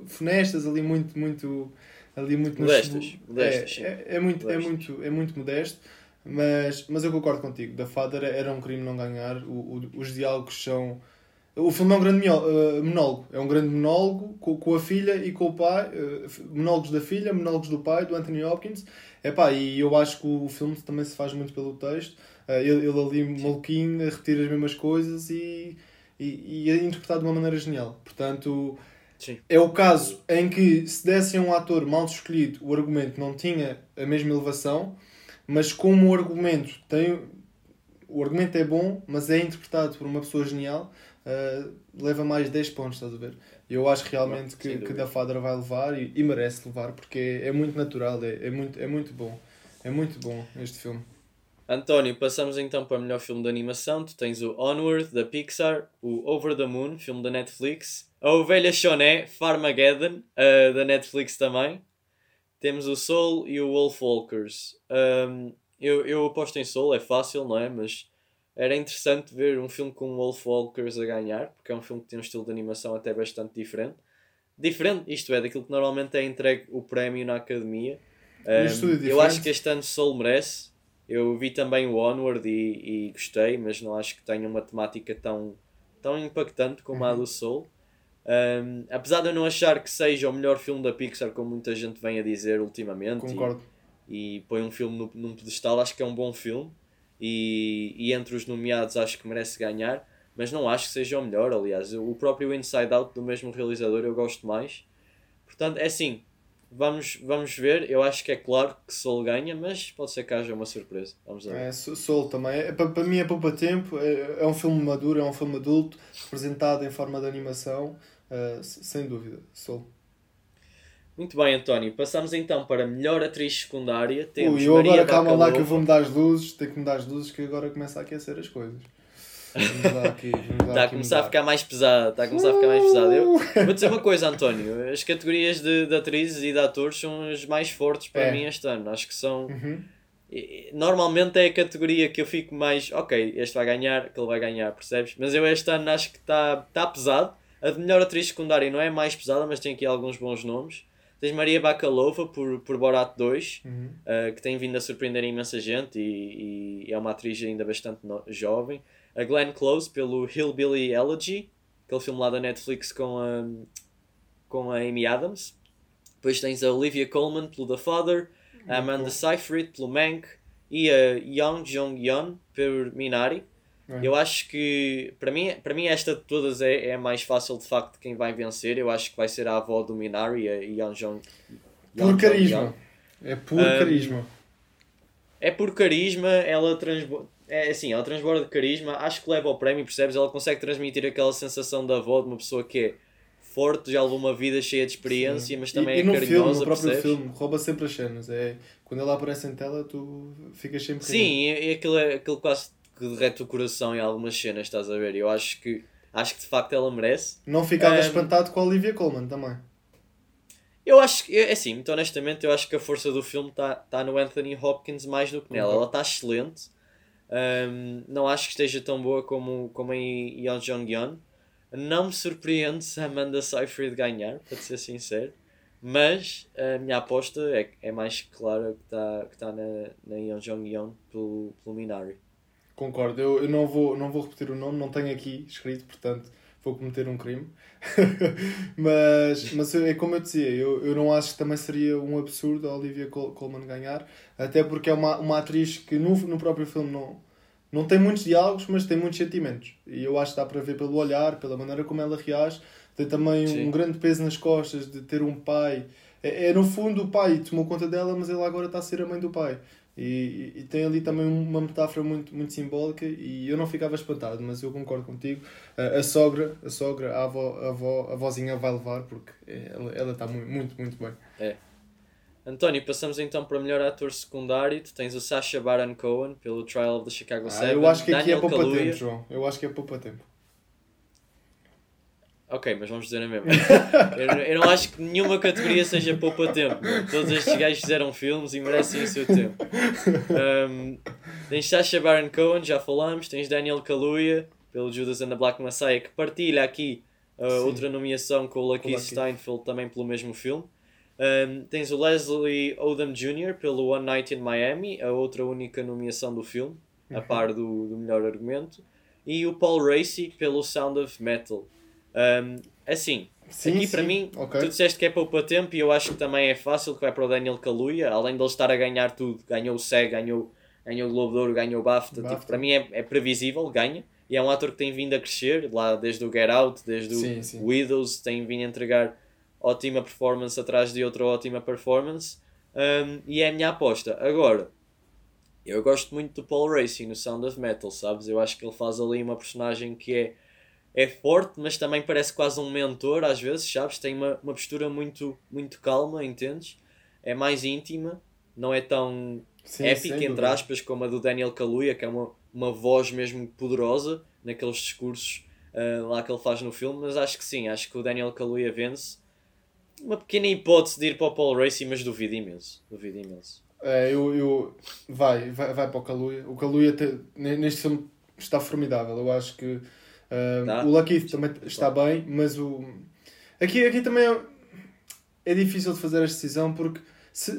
funestas ali muito, muito ali muito modestas, modestas é, é, é, muito, modestas. é muito é muito modesto mas, mas eu concordo contigo. Da Father era um crime não ganhar. O, o, os diálogos são. O filme é um grande eh, monólogo. É um grande monólogo com, com a filha e com o pai. Eh, monólogos da filha, monólogos do pai, do Anthony Hopkins. Epá, e eu acho que o filme também se faz muito pelo texto. Eh, ele, ele ali, maluquinho, a repetir as mesmas coisas e, e, e é interpretado de uma maneira genial. Portanto, Sim. é o caso em que se desse a um ator mal escolhido, o argumento não tinha a mesma elevação mas como o argumento tem o argumento é bom, mas é interpretado por uma pessoa genial, uh, leva mais 10 pontos, estás a ver? Eu acho realmente que, que da Fadra vai levar e, e, merece levar, porque é, é muito natural, é, é, muito, é muito bom. É muito bom este filme. António, passamos então para o melhor filme de animação. Tu tens o Onward, da Pixar, o Over the Moon, filme da Netflix, a Ovelha Choné, Farmageddon, uh, da Netflix também, temos o Soul e o Wolf Walkers. Um, eu, eu aposto em Soul, é fácil, não é? Mas era interessante ver um filme com Wolf Walkers a ganhar, porque é um filme que tem um estilo de animação até bastante diferente. Diferente, isto é, daquilo que normalmente é entregue o prémio na academia. Um, eu acho que este ano Soul merece. Eu vi também o Onward e, e gostei, mas não acho que tenha uma temática tão, tão impactante como uhum. a do Soul. Um, apesar de eu não achar que seja o melhor filme da Pixar, como muita gente vem a dizer ultimamente, Concordo. E, e põe um filme no, num pedestal, acho que é um bom filme. E, e entre os nomeados, acho que merece ganhar, mas não acho que seja o melhor. Aliás, o próprio Inside Out do mesmo realizador eu gosto mais. Portanto, é assim, vamos, vamos ver. Eu acho que é claro que Soul ganha, mas pode ser que haja uma surpresa. Vamos ver. É, Soul também. É, para, para mim é poupa tempo. É, é um filme maduro, é um filme adulto, representado em forma de animação. Uh, sem dúvida, Soul. Muito bem, António. Passamos então para melhor atriz secundária. Temos Ui, eu Maria agora calma lá que eu vou mudar as luzes, tenho que mudar as luzes que agora começa a aquecer as coisas. Está a começar a ficar mais pesado. Está a começar a ficar mais pesado. Eu vou dizer uma coisa, António. As categorias de, de atrizes e de atores são as mais fortes para é. mim este ano. Acho que são. Uhum. Normalmente é a categoria que eu fico mais. Ok, este vai ganhar, aquele vai ganhar, percebes? Mas eu este ano acho que está tá pesado. A de melhor atriz secundária não é mais pesada, mas tem aqui alguns bons nomes. Tens Maria Bakalova por, por Borat 2, uhum. uh, que tem vindo a surpreender imensa gente e, e é uma atriz ainda bastante no, jovem. A Glenn Close pelo Hillbilly Elegy, aquele filme lá da Netflix com a, com a Amy Adams. Depois tens a Olivia Colman pelo The Father, a Amanda Seyfried pelo Mank e a Young Jong-yeon por Minari. É. Eu acho que, para mim, para mim esta de todas é, é mais fácil de facto quem vai vencer. Eu acho que vai ser a avó do Minari, a Yeon Jong. Por carisma. É por um, carisma. É por carisma, ela transborda. É assim, ela transborda de carisma, acho que leva ao prémio, percebes? Ela consegue transmitir aquela sensação da avó de uma pessoa que é forte, já levou uma vida cheia de experiência, Sim. mas também e, é e no carinhosa, filme, no próprio percebes? filme, rouba sempre as cenas. É, quando ela aparece em tela, tu ficas sempre... Sim, e, e aquilo, é, aquilo quase que derrete o coração em algumas cenas, estás a ver? Eu acho que, acho que de facto ela merece. Não ficava um, espantado com a Olivia Colman também. Eu acho que, é assim, muito honestamente, eu acho que a força do filme está tá no Anthony Hopkins mais do que nela. Uhum. Ela está excelente. Um, não acho que esteja tão boa como, como em Yeon Jong-yeon. Não me surpreende se a Amanda Seyfried ganhar, para ser sincero. Mas a minha aposta é, é mais clara que está que tá na, na Yeon Jong-yeon pelo, pelo Minari. Concordo, eu, eu não, vou, não vou repetir o nome, não tenho aqui escrito, portanto vou cometer um crime. <laughs> mas, mas é como eu dizia, eu, eu não acho que também seria um absurdo a Olivia Colman ganhar, até porque é uma, uma atriz que no, no próprio filme não, não tem muitos diálogos, mas tem muitos sentimentos. E eu acho que dá para ver pelo olhar, pela maneira como ela reage. Tem também Sim. um grande peso nas costas de ter um pai. É, é no fundo o pai tomou conta dela, mas ela agora está a ser a mãe do pai. E, e, tem ali também uma metáfora muito, muito simbólica e eu não ficava espantado, mas eu concordo contigo. A, a sogra, a sogra, a avó, a avó, a vozinha vai levar porque ela, ela está muito, muito, muito bem. É. António, passamos então para melhor ator secundário. Tu tens o Sacha Baron Cohen pelo Trial of the Chicago ah, Seven. Eu acho que aqui é poupa tempo, João. Eu acho que é poupa tempo. Ok, mas vamos dizer a mesma. eu, eu, não acho que nenhuma categoria seja poupa tempo. Todos estes gajos fizeram filmes e merecem o seu tempo. Um, tens Sacha Baron Cohen, já falamos. Tens Daniel Kaluuya, pelo Judas and the Black Messiah, que partilha aqui uh, outra nomeação com o Lucky, Lucky Steinfeld, também pelo mesmo filme. Um, tens o Leslie Odom Jr. pelo One Night in Miami, a outra única nomeação do filme, a uhum. par do, do melhor argumento. E o Paul Racy pelo Sound of Metal. Um, assim, sim, aqui sim. para mim, okay. tu disseste que é pouco tempo e eu acho que também é fácil que vai para o Daniel Kaluuya, além de ele estar a ganhar tudo, ganhou o SEG, ganhou, ganhou o Globo de Ouro, ganhou o BAFTA, BAFTA. Tipo, para mim é, é previsível, ganha. E é um ator que tem vindo a crescer, lá desde o Get Out, desde sim, o sim. Widows, tem vindo a entregar ótima performance atrás de outra ótima performance. Um, e é a minha aposta. Agora, eu gosto muito do Paul Racing no Sound of Metal, sabes? Eu acho que ele faz ali uma personagem que é é forte, mas também parece quase um mentor às vezes, sabes? Tem uma, uma postura muito, muito calma, entendes? É mais íntima, não é tão Sim, épica, entre aspas, como a do Daniel Kaluuya, que é uma, uma voz mesmo poderosa naqueles discursos uh, lá que ele faz no filme, mas acho que sim, acho que o Daniel Kaluuya vence. Uma pequena hipótese de ir para o Paul Racy, mas duvido imenso. Duvido imenso. É, eu, eu... Vai, vai, vai para o Kaluuya. O Kaluuya te... neste filme está formidável. Eu acho que tá. O Lucky também está bem, mas o. Aqui, aqui também é, é difícil de fazer esta decisão porque se,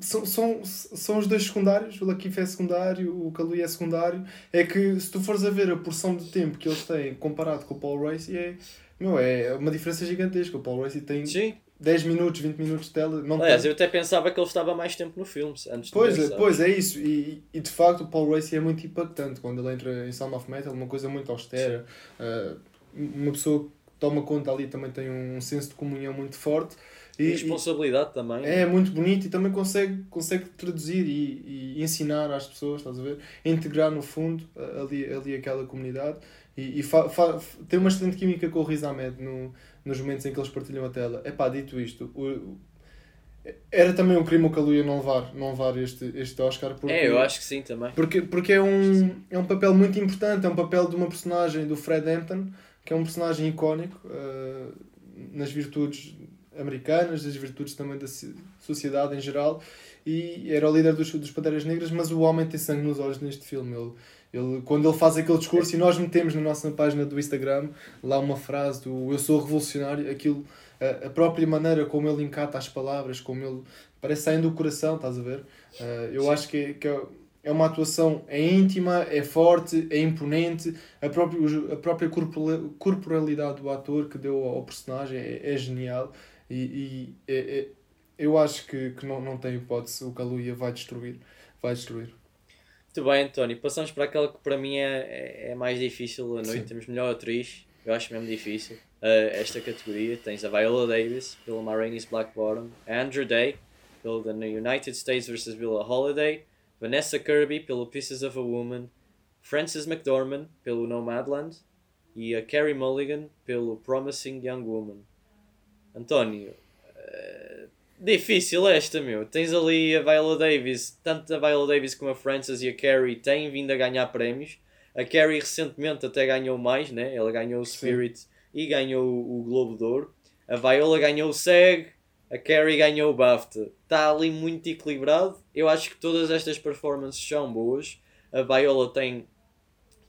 são, são, são os dois secundários, o Lucky é secundário, o Kalui é secundário. É que se tu fores a ver a porção de tempo que eles têm comparado com o Paul Racy, é, meu, é uma diferença gigantesca. O Paul Racy tem Sim. 10 minutos, 20 minutos de tela. Não Aliás, tem... eu até pensava que ele estava mais tempo no filme antes pois, é, Pois é, isso. E, e de facto o Paul Racy é muito impactante quando ele entra em Sound of Metal, uma coisa muito austera. Uh, uma pessoa que toma conta ali também tem um senso de comunhão muito forte. E, responsabilidade e, também. É, muito bonito e também consegue, consegue traduzir e, e ensinar às pessoas, estás a ver? Integrar no fundo ali, ali aquela comunidade. E, e fa, fa, tem uma excelente química com o Riz Ahmed no, nos momentos em que eles partilham a tela. É pá, dito isto, o, era também um crime o Kaluuya não levar, não levar este, este Oscar. Porque, é, eu acho que sim também. Porque, porque é, um, é um papel muito importante, é um papel de uma personagem do Fred Hampton, que é um personagem icónico uh, nas virtudes americanas, das virtudes também da sociedade em geral, e era o líder dos, dos Panteras Negras, mas o homem tem sangue nos olhos neste filme. Ele, ele, quando ele faz aquele discurso, e nós metemos na nossa página do Instagram lá uma frase do Eu sou revolucionário, aquilo, a, a própria maneira como ele encata as palavras, como ele parece sair do coração, estás a ver? Uh, eu Sim. acho que, que é uma atuação é íntima, é forte, é imponente, a própria, a própria corporalidade do ator que deu ao personagem é, é genial e, e é, é, eu acho que, que não, não tem hipótese, o Kaluuya vai destruir, vai destruir. Muito bem, António. Passamos para aquela que para mim é, é, é mais difícil a noite. Sim. Temos melhor atriz. Eu acho mesmo difícil. Uh, esta categoria tens a Viola Davis pelo Ma Rainey's Black Bottom, Andrew Day pelo The United States vs. Villa Holiday, Vanessa Kirby pelo Pieces of a Woman, Frances McDormand pelo Nomadland e a Carrie Mulligan pelo Promising Young Woman. António, Difícil esta, meu. Tens ali a Viola Davis, tanto a Viola Davis como a Frances e a Carrie têm vindo a ganhar prémios. A Carrie recentemente até ganhou mais, né? Ela ganhou o Spirit Sim. e ganhou o Globo de Ouro. A Viola ganhou o SEG, a Carrie ganhou o BAFTA. Está ali muito equilibrado. Eu acho que todas estas performances são boas. A Viola tem,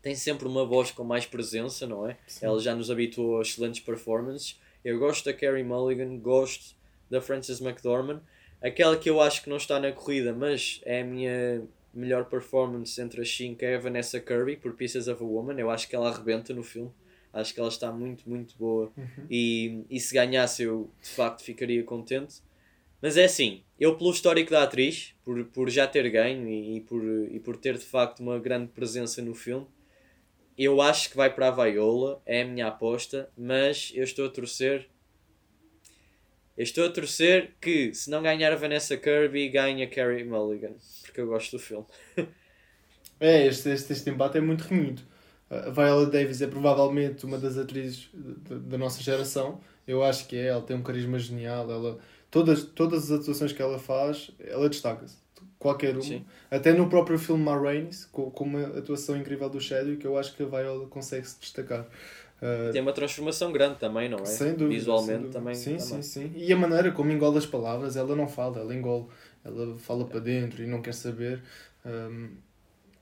tem sempre uma voz com mais presença, não é? Sim. Ela já nos habituou a excelentes performances. Eu gosto da Carrie Mulligan, gosto da Frances McDormand. Aquela que eu acho que não está na corrida, mas é a minha melhor performance entre as 5 é a Vanessa Kirby por Pieces of a Woman. Eu acho que ela arrebenta no filme. Acho que ela está muito, muito boa. Uhum. E, e se ganhasse, eu de facto ficaria contente. Mas é assim, eu pelo histórico da atriz, por, por já ter ganho e, e, por, e por ter de facto uma grande presença no filme, eu acho que vai para a Viola, é a minha aposta, mas eu estou a torcer eu estou a torcer que, se não ganhar a Vanessa Kirby, ganhe a Carrie Mulligan, porque eu gosto do filme. <laughs> é, este, este, este embate é muito renhido. A Viola Davis é provavelmente uma das atrizes da nossa geração. Eu acho que é, ela tem um carisma genial. Ela, todas, todas as atuações que ela faz, ela destaca-se. Qualquer uma. Sim. Até no próprio filme Ma Rainey's, com, com uma atuação incrível do Chadwick, eu acho que a Viola consegue se destacar. Uh, tem uma transformação grande também, não é? Sem dúvida. Visualmente sem dúvida. também. Sim, também. sim, sim. E a maneira como engole as palavras, ela não fala, ela engole. Ela fala para dentro e não quer saber. Um,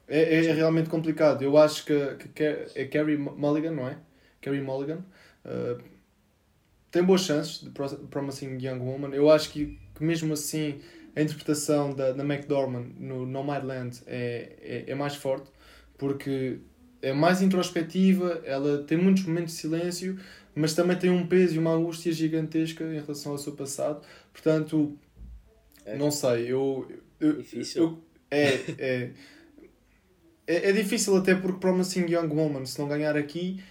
é, é realmente complicado. Eu acho que, que é Carrie Mulligan, não é? Carrie Mulligan. Uh, tem boas chances de Promising Young Woman. Eu acho que, que mesmo assim a interpretação da, da McDormand no Nomadland é, é, é mais forte porque é mais introspectiva, ela tem muitos momentos de silêncio, mas também tem um peso e uma angústia gigantesca em relação ao seu passado. Portanto, é. não sei, eu. eu difícil. Eu, é, é, é, é, difícil até porque Promising Young Woman, se não ganhar aqui,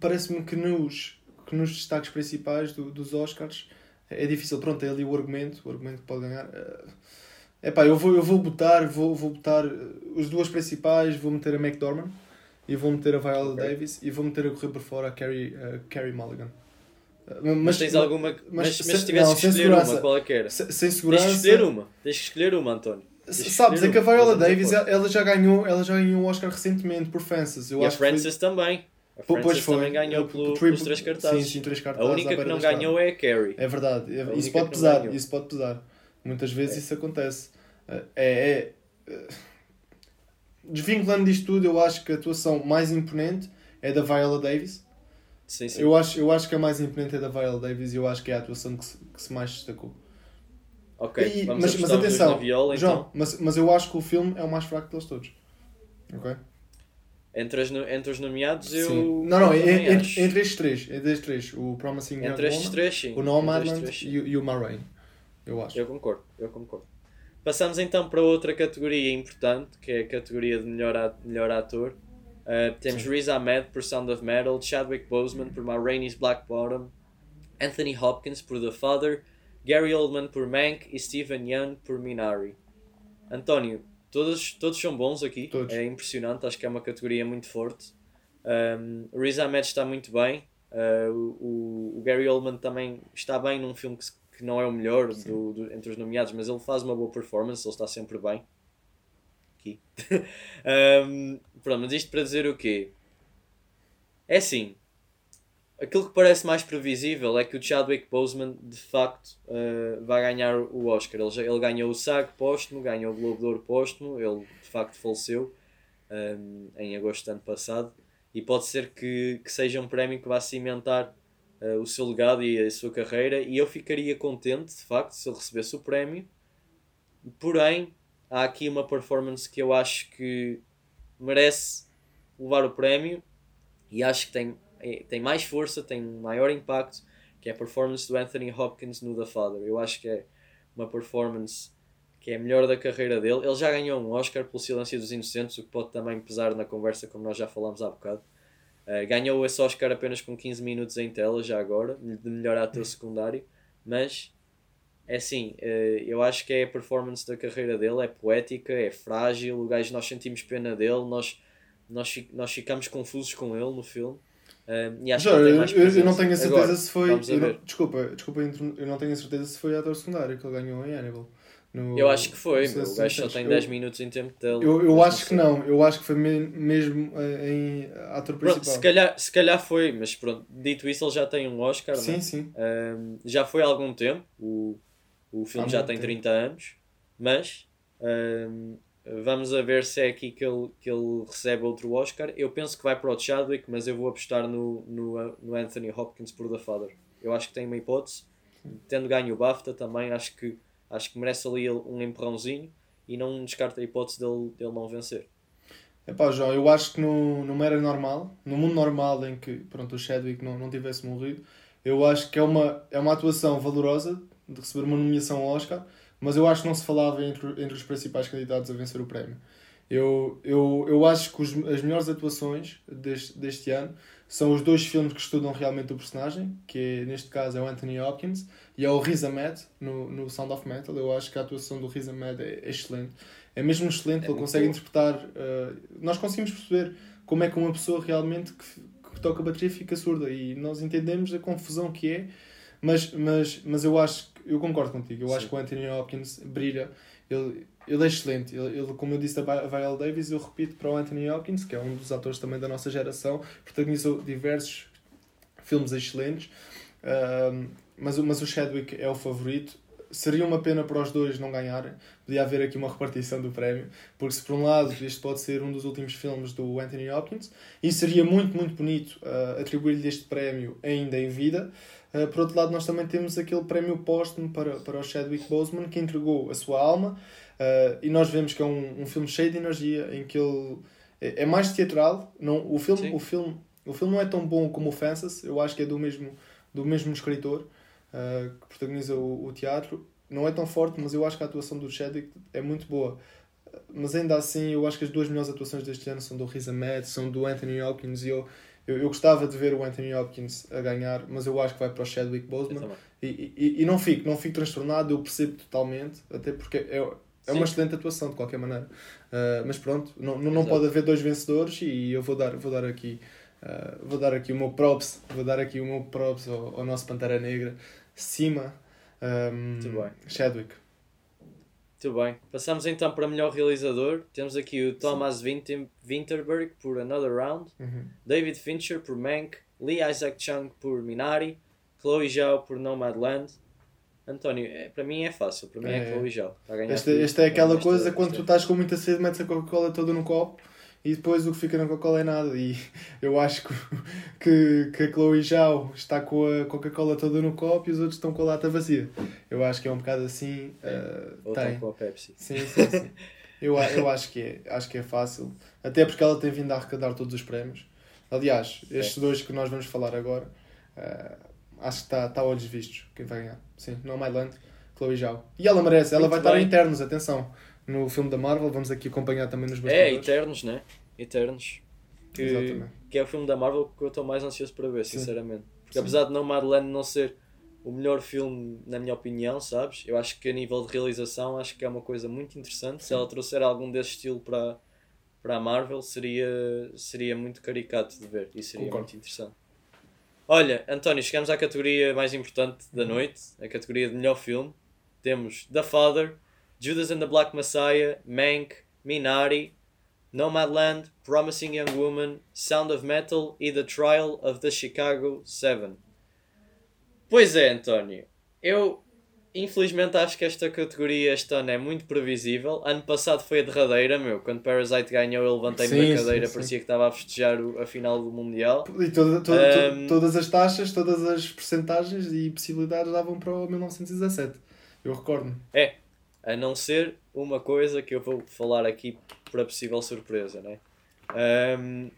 parece-me que nos, que nos destaques principais do, dos Oscars é difícil. Pronto, é ali o argumento, o argumento que pode ganhar. É pá, eu vou, eu vou botar, vou, vou botar os duas principais, vou meter a McDormand e vou meter a Viola okay. Davis e vou meter a correr por fora a Carrie, a Carrie Mulligan. Mas, mas tens alguma. Mas, mas, mas se tivesse que escolher uma, qual é que era? Sem segurança. Tens que escolher uma. Tens que escolher uma, António. Sabes, é que a Viola Davis ela já ganhou ela já ganhou o Oscar recentemente por Frances. Eu e acho a Frances foi... também. A Frances também ganhou pelo, pelos três cartazes. Sim, sim, três cartazes. A única que não ganhou é a Carrie. É verdade. isso pode pesar. Isso pode pesar. Muitas vezes é. isso acontece. É, é, é desvinculando disto tudo, eu acho que a atuação mais imponente é da Viola Davis. Sim, sim. Eu, acho, eu acho que a mais imponente é da Viola Davis e eu acho que é a atuação que se, que se mais destacou. Ok, e, mas, mas atenção, viola, João, então. mas, mas eu acho que o filme é o mais fraco deles todos. Ok? Entre, as, entre os nomeados, eu. Sim. Não, não, entre, entre, estes três. Entre estes três. O Promising Entre estes três, sim. O Nomadland e, e o Marraine. Eu acho. Eu concordo, eu concordo. Passamos então para outra categoria importante, que é a categoria de melhor, melhor ator. Uh, temos Sim. Riz Ahmed por Sound of Metal, Chadwick Boseman por Ma Rainey's Black Bottom, Anthony Hopkins por The Father, Gary Oldman por Mank e Stephen Young por Minari. António, todos, todos são bons aqui, todos. é impressionante, acho que é uma categoria muito forte. Um, Riz Ahmed está muito bem, uh, o, o, Gary Oldman também está bem num filme que, que não é o melhor do, do, entre os nomeados, mas ele faz uma boa performance, ele está sempre bem. Aqui. <laughs> um, pronto, mas isto para dizer o quê? É assim, aquilo que parece mais previsível é que o Chadwick Boseman de facto uh, vai ganhar o Oscar. Ele, já, ele ganhou o SAG póstumo, ganhou o Globo de Ouro póstumo, ele de facto faleceu um, em agosto do ano passado e pode ser que, que seja um prémio que vá cimentar uh, o seu legado e a sua carreira e eu ficaria contente de facto se ele recebesse o prémio porém há aqui uma performance que eu acho que merece levar o prémio e acho que tem, é, tem mais força, tem maior impacto que é a performance do Anthony Hopkins no The Father eu acho que é uma performance que é a melhor da carreira dele. Ele já ganhou um Oscar pelo Silêncio dos Inocentes, o que pode também pesar na conversa, como nós já falamos há bocado. Uh, ganhou esse Oscar apenas com 15 minutos em tela, já agora, de melhor ator secundário, mas é assim, uh, eu acho que é a performance da carreira dele, é poética, é frágil, o gajo nós sentimos pena dele, nós, nós, nós ficamos confusos com ele no filme. Uh, e acho Já, que eu, eu, não tenho a certeza Agora, se foi. eu não- desculpa, desculpa, eu não tenho a certeza se foi ator secundário que ele ganhou em Hannibal. No- Eu acho que foi, o gajo só tem Inocentes. 10 minutos em tempo dele. Eu, eu acho que não, eu acho que foi me- mesmo eh, em ator Pronto, principal. se, calhar, se calhar foi, mas pronto, dito isso, ele já tem um Oscar, sim, né? sim. Um, já foi há algum tempo, o, o filme Há já tem tempo. 30 anos, mas um, vamos a ver se é aqui que ele, que ele recebe outro Oscar. Eu penso que vai para o Chadwick, mas eu vou apostar no, no, no Anthony Hopkins por The Father. Eu acho que tem uma hipótese, tendo ganho o BAFTA também, acho que, acho que merece ali um empurrãozinho e não descarta a hipótese dele, dele não vencer. Epá, João, eu acho que no, numa era normal, no mundo normal em que pronto, o Chadwick não, não tivesse morrido, eu acho que é uma, é uma atuação valorosa de receber uma nomeação ao Oscar, mas eu acho que não se falava entre, entre os principais candidatos a vencer o prémio. Eu, eu, eu acho que os, as melhores atuações deste, deste ano são os dois filmes que estudam realmente o personagem, que é, neste caso é o Anthony Hopkins e é o Riz Ahmed no, no Sound of Metal. Eu acho que a atuação do Riz Ahmed é, é excelente. É mesmo excelente, É ele consegue boa. interpretar. uh, nós conseguimos perceber como é que uma pessoa realmente que, que toca bateria fica surda e nós entendemos a confusão que é, mas, mas, mas eu acho eu concordo contigo. Eu Sim. acho que o Anthony Hopkins brilha. Ele, ele é excelente. Ele, ele, como eu disse Vi- Viola Davis, eu repito para o Anthony Hopkins, que é um dos atores também da nossa geração, protagonizou diversos filmes excelentes. Mas, mas o Chadwick é o favorito. Seria uma pena para os dois não ganharem. Podia haver aqui uma repartição do prémio, porque se por um lado este pode ser um dos últimos filmes do Anthony Hopkins, e seria muito, muito bonito ah, atribuir-lhe este prémio ainda em vida. Ah, por outro lado, nós também temos aquele prémio póstumo para, para o Chadwick Boseman, que entregou a sua alma, ah, e nós vemos que é um, um filme cheio de energia, em que ele é, é mais teatral. Não, o, filme, Sim. o, filme, o filme não é tão bom como o Fences, eu acho que é do mesmo, do mesmo escritor ah, que protagoniza o, o teatro. Não é tão forte, mas eu acho que a atuação do Chadwick é muito boa. Mas ainda assim, eu acho que as duas melhores atuações deste ano são do Riz Ahmed, são do Anthony Hopkins, e eu, eu, eu gostava de ver o Anthony Hopkins a ganhar, mas eu acho que vai para o Chadwick Boseman. E, e, e não fico, não fico transtornado, eu percebo totalmente, até porque é, é uma excelente atuação de qualquer maneira. Ah, mas pronto, não, não, não pode haver dois vencedores e eu vou dar, vou dar aqui. ah, vou dar aqui o meu props, vou dar aqui o meu props ao, ao nosso Pantera Negra, Cima, um, Muito bem. Chadwick. Muito bem. Passamos então para melhor realizador. Temos aqui o Thomas Winter- Winterberg por Another Round, Uhum. David Fincher por Mank, Lee Isaac Chung por Minari, Chloe Zhao por Nomadland. António, é, para mim é fácil, para mim é, É. Chloe Zhao. Esta, é aquela coisa quando é- tu estás com muita sede, metes a Coca-Cola toda no copo e depois o que fica na Coca-Cola é nada. E <laughs> eu acho que, que, que a Chloe Zhao está com a Coca-Cola toda no copo e os outros estão com a lata vazia. Eu acho que é um bocado assim. ah, Ou tem. com a Pepsi. Sim, sim, sim. Eu, eu acho, que é, acho que é fácil. Até porque ela tem vindo a arrecadar todos os prémios. Aliás, estes dois que nós vamos falar agora, ah, acho que está tá a olhos vistos quem vai ganhar. Sim, não Myland, Chloe Zhao. E ela merece, ela Muito vai estar bem. em Eternos, atenção. No filme da Marvel, vamos aqui acompanhar também nos É, bastidores. Eternos, né? Eternos. Que, Exatamente. que é o filme da Marvel que eu estou mais ansioso para ver, Sim. sinceramente. Porque Sim. apesar de Nomadland não ser o melhor filme, na minha opinião, sabes? Eu acho que a nível de realização, acho que é uma coisa muito interessante. Se ela trouxer algum desse estilo para, para a Marvel, seria, seria muito caricato de ver e seria Concordo. muito interessante. Olha, António, chegamos à categoria mais importante da noite, a categoria de melhor filme. Temos The Father, Judas and the Black Messiah, Mank, Minari, Nomadland, Promising Young Woman, Sound of Metal e The Trial of the Chicago 7. Pois é, António. Eu, infelizmente, acho que esta categoria este ano é muito previsível. Ano passado foi a derradeira, meu. Quando Parasite ganhou, eu levantei-me da cadeira, sim, parecia sim. que estava a festejar a final do Mundial. E toda, toda, um, todas as taxas, todas as percentagens e possibilidades davam para o 1917. Eu recordo-me. É, a não ser uma coisa que eu vou falar aqui para possível surpresa, né? Um,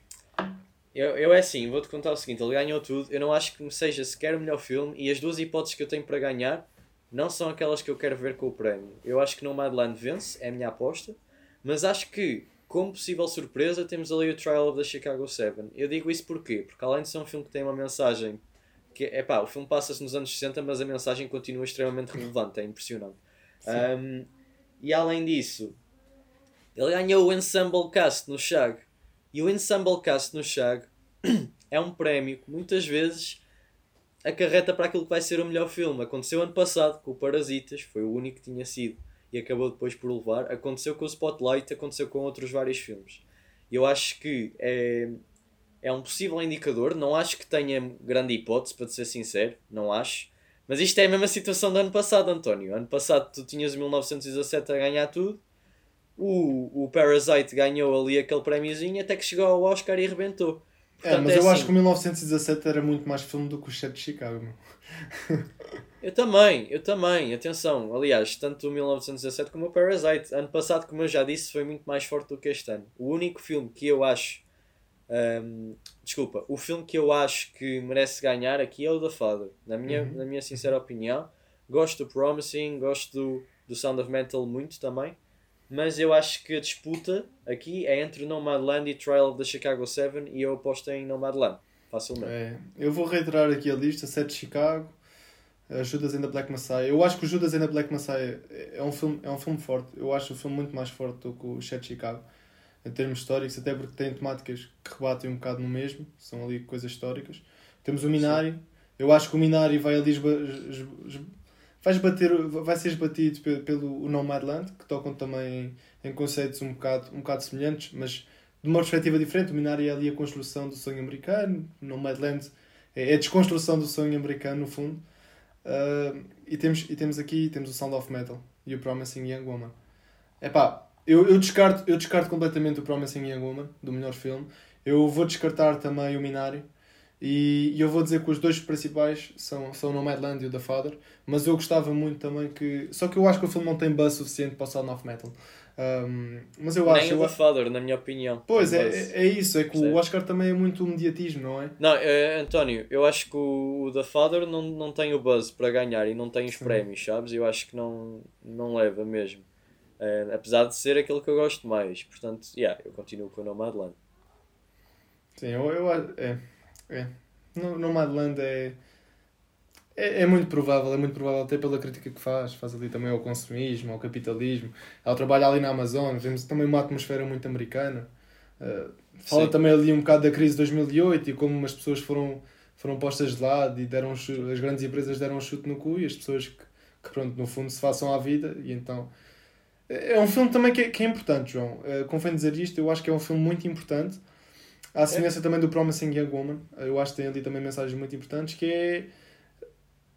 eu, eu é assim, vou-te contar o seguinte: ele ganhou tudo. Eu não acho que seja sequer o melhor filme e as duas hipóteses que eu tenho para ganhar não são aquelas que eu quero ver com o prémio. Eu acho que Nomadland vence, é a minha aposta, mas acho que, como possível surpresa, temos ali o Trial of the Chicago 7. Eu digo isso porquê? Porque além de ser um filme que tem uma mensagem que é pá, o filme passa-se nos anos 60, mas a mensagem continua extremamente relevante, é impressionante. Um, e além disso, ele ganhou o Ensemble Cast no Shag. E o Ensemble Cast no Shag <clears throat> é um prémio que muitas vezes acarreta para aquilo que vai ser o melhor filme. Aconteceu ano passado com o Parasitas, foi o único que tinha sido e acabou depois por levar. Aconteceu com o Spotlight, aconteceu com outros vários filmes. Eu acho que é, é um possível indicador. Não acho que tenha grande hipótese, para ser sincero, não acho. Mas isto é a mesma situação do ano passado, António. Ano passado tu tinhas o 1917 a ganhar tudo. O, o Parasite ganhou ali aquele prémiozinho até que chegou ao Oscar e rebentou. É, Portanto, é, mas é eu assim. acho que o 1917 era muito mais filme do que o Chat de Chicago. eu também, eu também. Atenção, aliás, tanto o 1917 como o Parasite. Ano passado, como eu já disse, foi muito mais forte do que este ano. O único filme que eu acho. Um, desculpa, o filme que eu acho que merece ganhar aqui é o The Father. Na minha, uhum. na minha sincera opinião. Gosto do Promising, gosto do, do Sound of Metal muito também mas eu acho que a disputa aqui é entre Nomadland e Trial of the Chicago 7 e eu aposto em Nomadland, facilmente. É, eu vou reiterar aqui a lista, 7 Chicago, Judas and the Black Messiah. Eu acho que o Judas and the Black Messiah é um filme, é um filme forte, eu acho o filme muito mais forte do que o 7 Chicago, em termos históricos, até porque tem temáticas que rebatem um bocado no mesmo, são ali coisas históricas. Temos o Minari, eu acho que o Minari vai ali vais bater, vai ser esbatido pelo, pelo Nomadland, que tocam também em, em conceitos um bocado, um bocado semelhantes, mas de uma perspectiva diferente. O Minari é ali a construção do sonho americano, o Nomadland é, é a desconstrução do sonho americano, no fundo. Uh, e, temos, e temos aqui temos o Sound of Metal e o Promising Young Woman. Epá, eu, eu, descarto, eu descarto completamente o Promising Young Woman, do melhor filme. Eu vou descartar também o Minari. E, e eu vou dizer que os dois principais são, são o Nomadland e o The Father, mas eu gostava muito também que. Só que eu acho que o filme não tem buzz suficiente para o Sound of Metal. Um, mas eu Nem acho. Nem o The Father, na minha opinião. Pois é, é, é, isso, é que o Oscar também é muito mediatismo, não é? Não, é, António, eu acho que o The Father não, não tem o buzz para ganhar e não tem os Sim. prémios, sabes? Eu acho que não, não leva mesmo. É, apesar de ser aquele que eu gosto mais. Portanto, yeah, eu continuo com o Nomadland. Sim, eu, eu é. É. No, no Madland é, é, é, muito provável, é muito provável até pela crítica que faz, faz ali também ao consumismo, ao capitalismo. Ela trabalha ali na Amazônia, vemos também uma atmosfera muito americana. Uh, fala Sim. também ali um bocado da crise de 2008 e como as pessoas foram, foram postas de lado e deram as grandes empresas deram um chute no cu e as pessoas que, que pronto, no fundo se façam à vida e então é um filme também que é, que é importante, João. Uh, convém dizer isto, eu acho que é um filme muito importante à semelhança é. também do Promising Young Woman, eu acho que tem ali também mensagens muito importantes, que é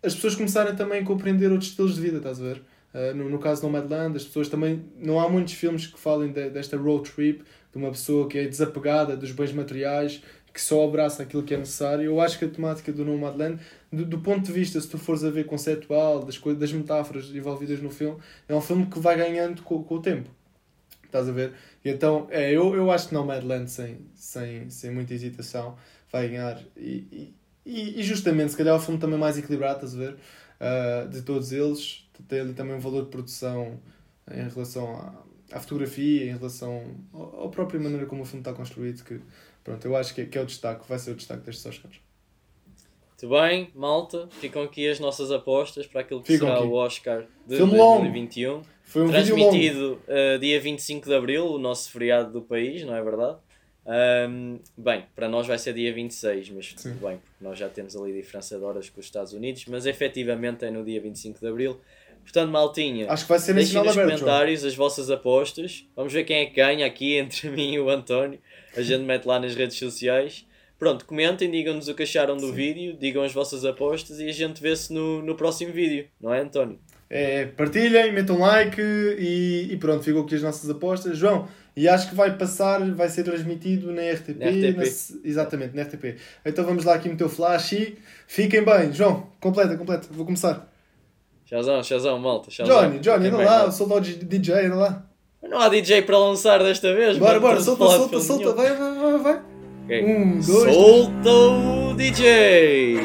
as pessoas começarem também a compreender outros estilos de vida, estás a ver? Uh, no, no caso do Nomadland, as pessoas também. Não há muitos filmes que falem de, desta road trip, de uma pessoa que é desapegada dos bens materiais, que só abraça aquilo que é necessário. Eu acho que a temática do Nomadland, do, do ponto de vista, se tu fores a ver conceptual, das, coisas, das metáforas envolvidas no filme, é um filme que vai ganhando com, com o tempo. Estás a ver? E então, é, eu, eu acho que Nomadland, sem, sem, sem muita hesitação, vai ganhar. E, e, e justamente, se calhar, é o filme também mais equilibrado, estás a ver? Uh, de todos eles. Tem ali também um valor de produção em relação à, à fotografia, em relação à própria maneira como o filme está construído. Que, pronto, eu acho que que é o destaque, vai ser o destaque destes Oscars. Muito bem, malta. Ficam aqui as nossas apostas para aquilo que Ficam será aqui. o Oscar de Filme 2021. Longo. Foi um Transmitido uh, dia 25 de Abril, o nosso feriado do país, não é verdade? Um, bem, para nós vai ser dia 26, mas Sim. tudo bem, porque nós já temos ali diferença de horas com os Estados Unidos, mas efetivamente é no dia 25 de Abril. Portanto, maltinha, Acho que vai ser deixem nos aberto. João. comentários as vossas apostas. Vamos ver quem é que ganha aqui entre <laughs> mim e o António. A gente mete lá nas redes sociais. Pronto, comentem, digam-nos o que acharam do vídeo, digam as vossas apostas e a gente vê-se no, no próximo vídeo, não é, António? É, partilhem, metam like e, e pronto, ficam aqui as nossas apostas. João, e acho que vai passar, vai ser transmitido na RTP. Na RTP. na exatamente, na RTP. Então vamos lá aqui meter o flash e fiquem bem. João, completa, completa. Vou começar. Shazão, Shazão, malta. Shazão. Johnny, Johnny, anda lá, o soldado DJ, anda lá. Não há DJ para lançar desta vez, Bora, mano, bora, solta, solta, solta, vai, vai, vai, vai. Ok. Um, dois, Solta o DJ!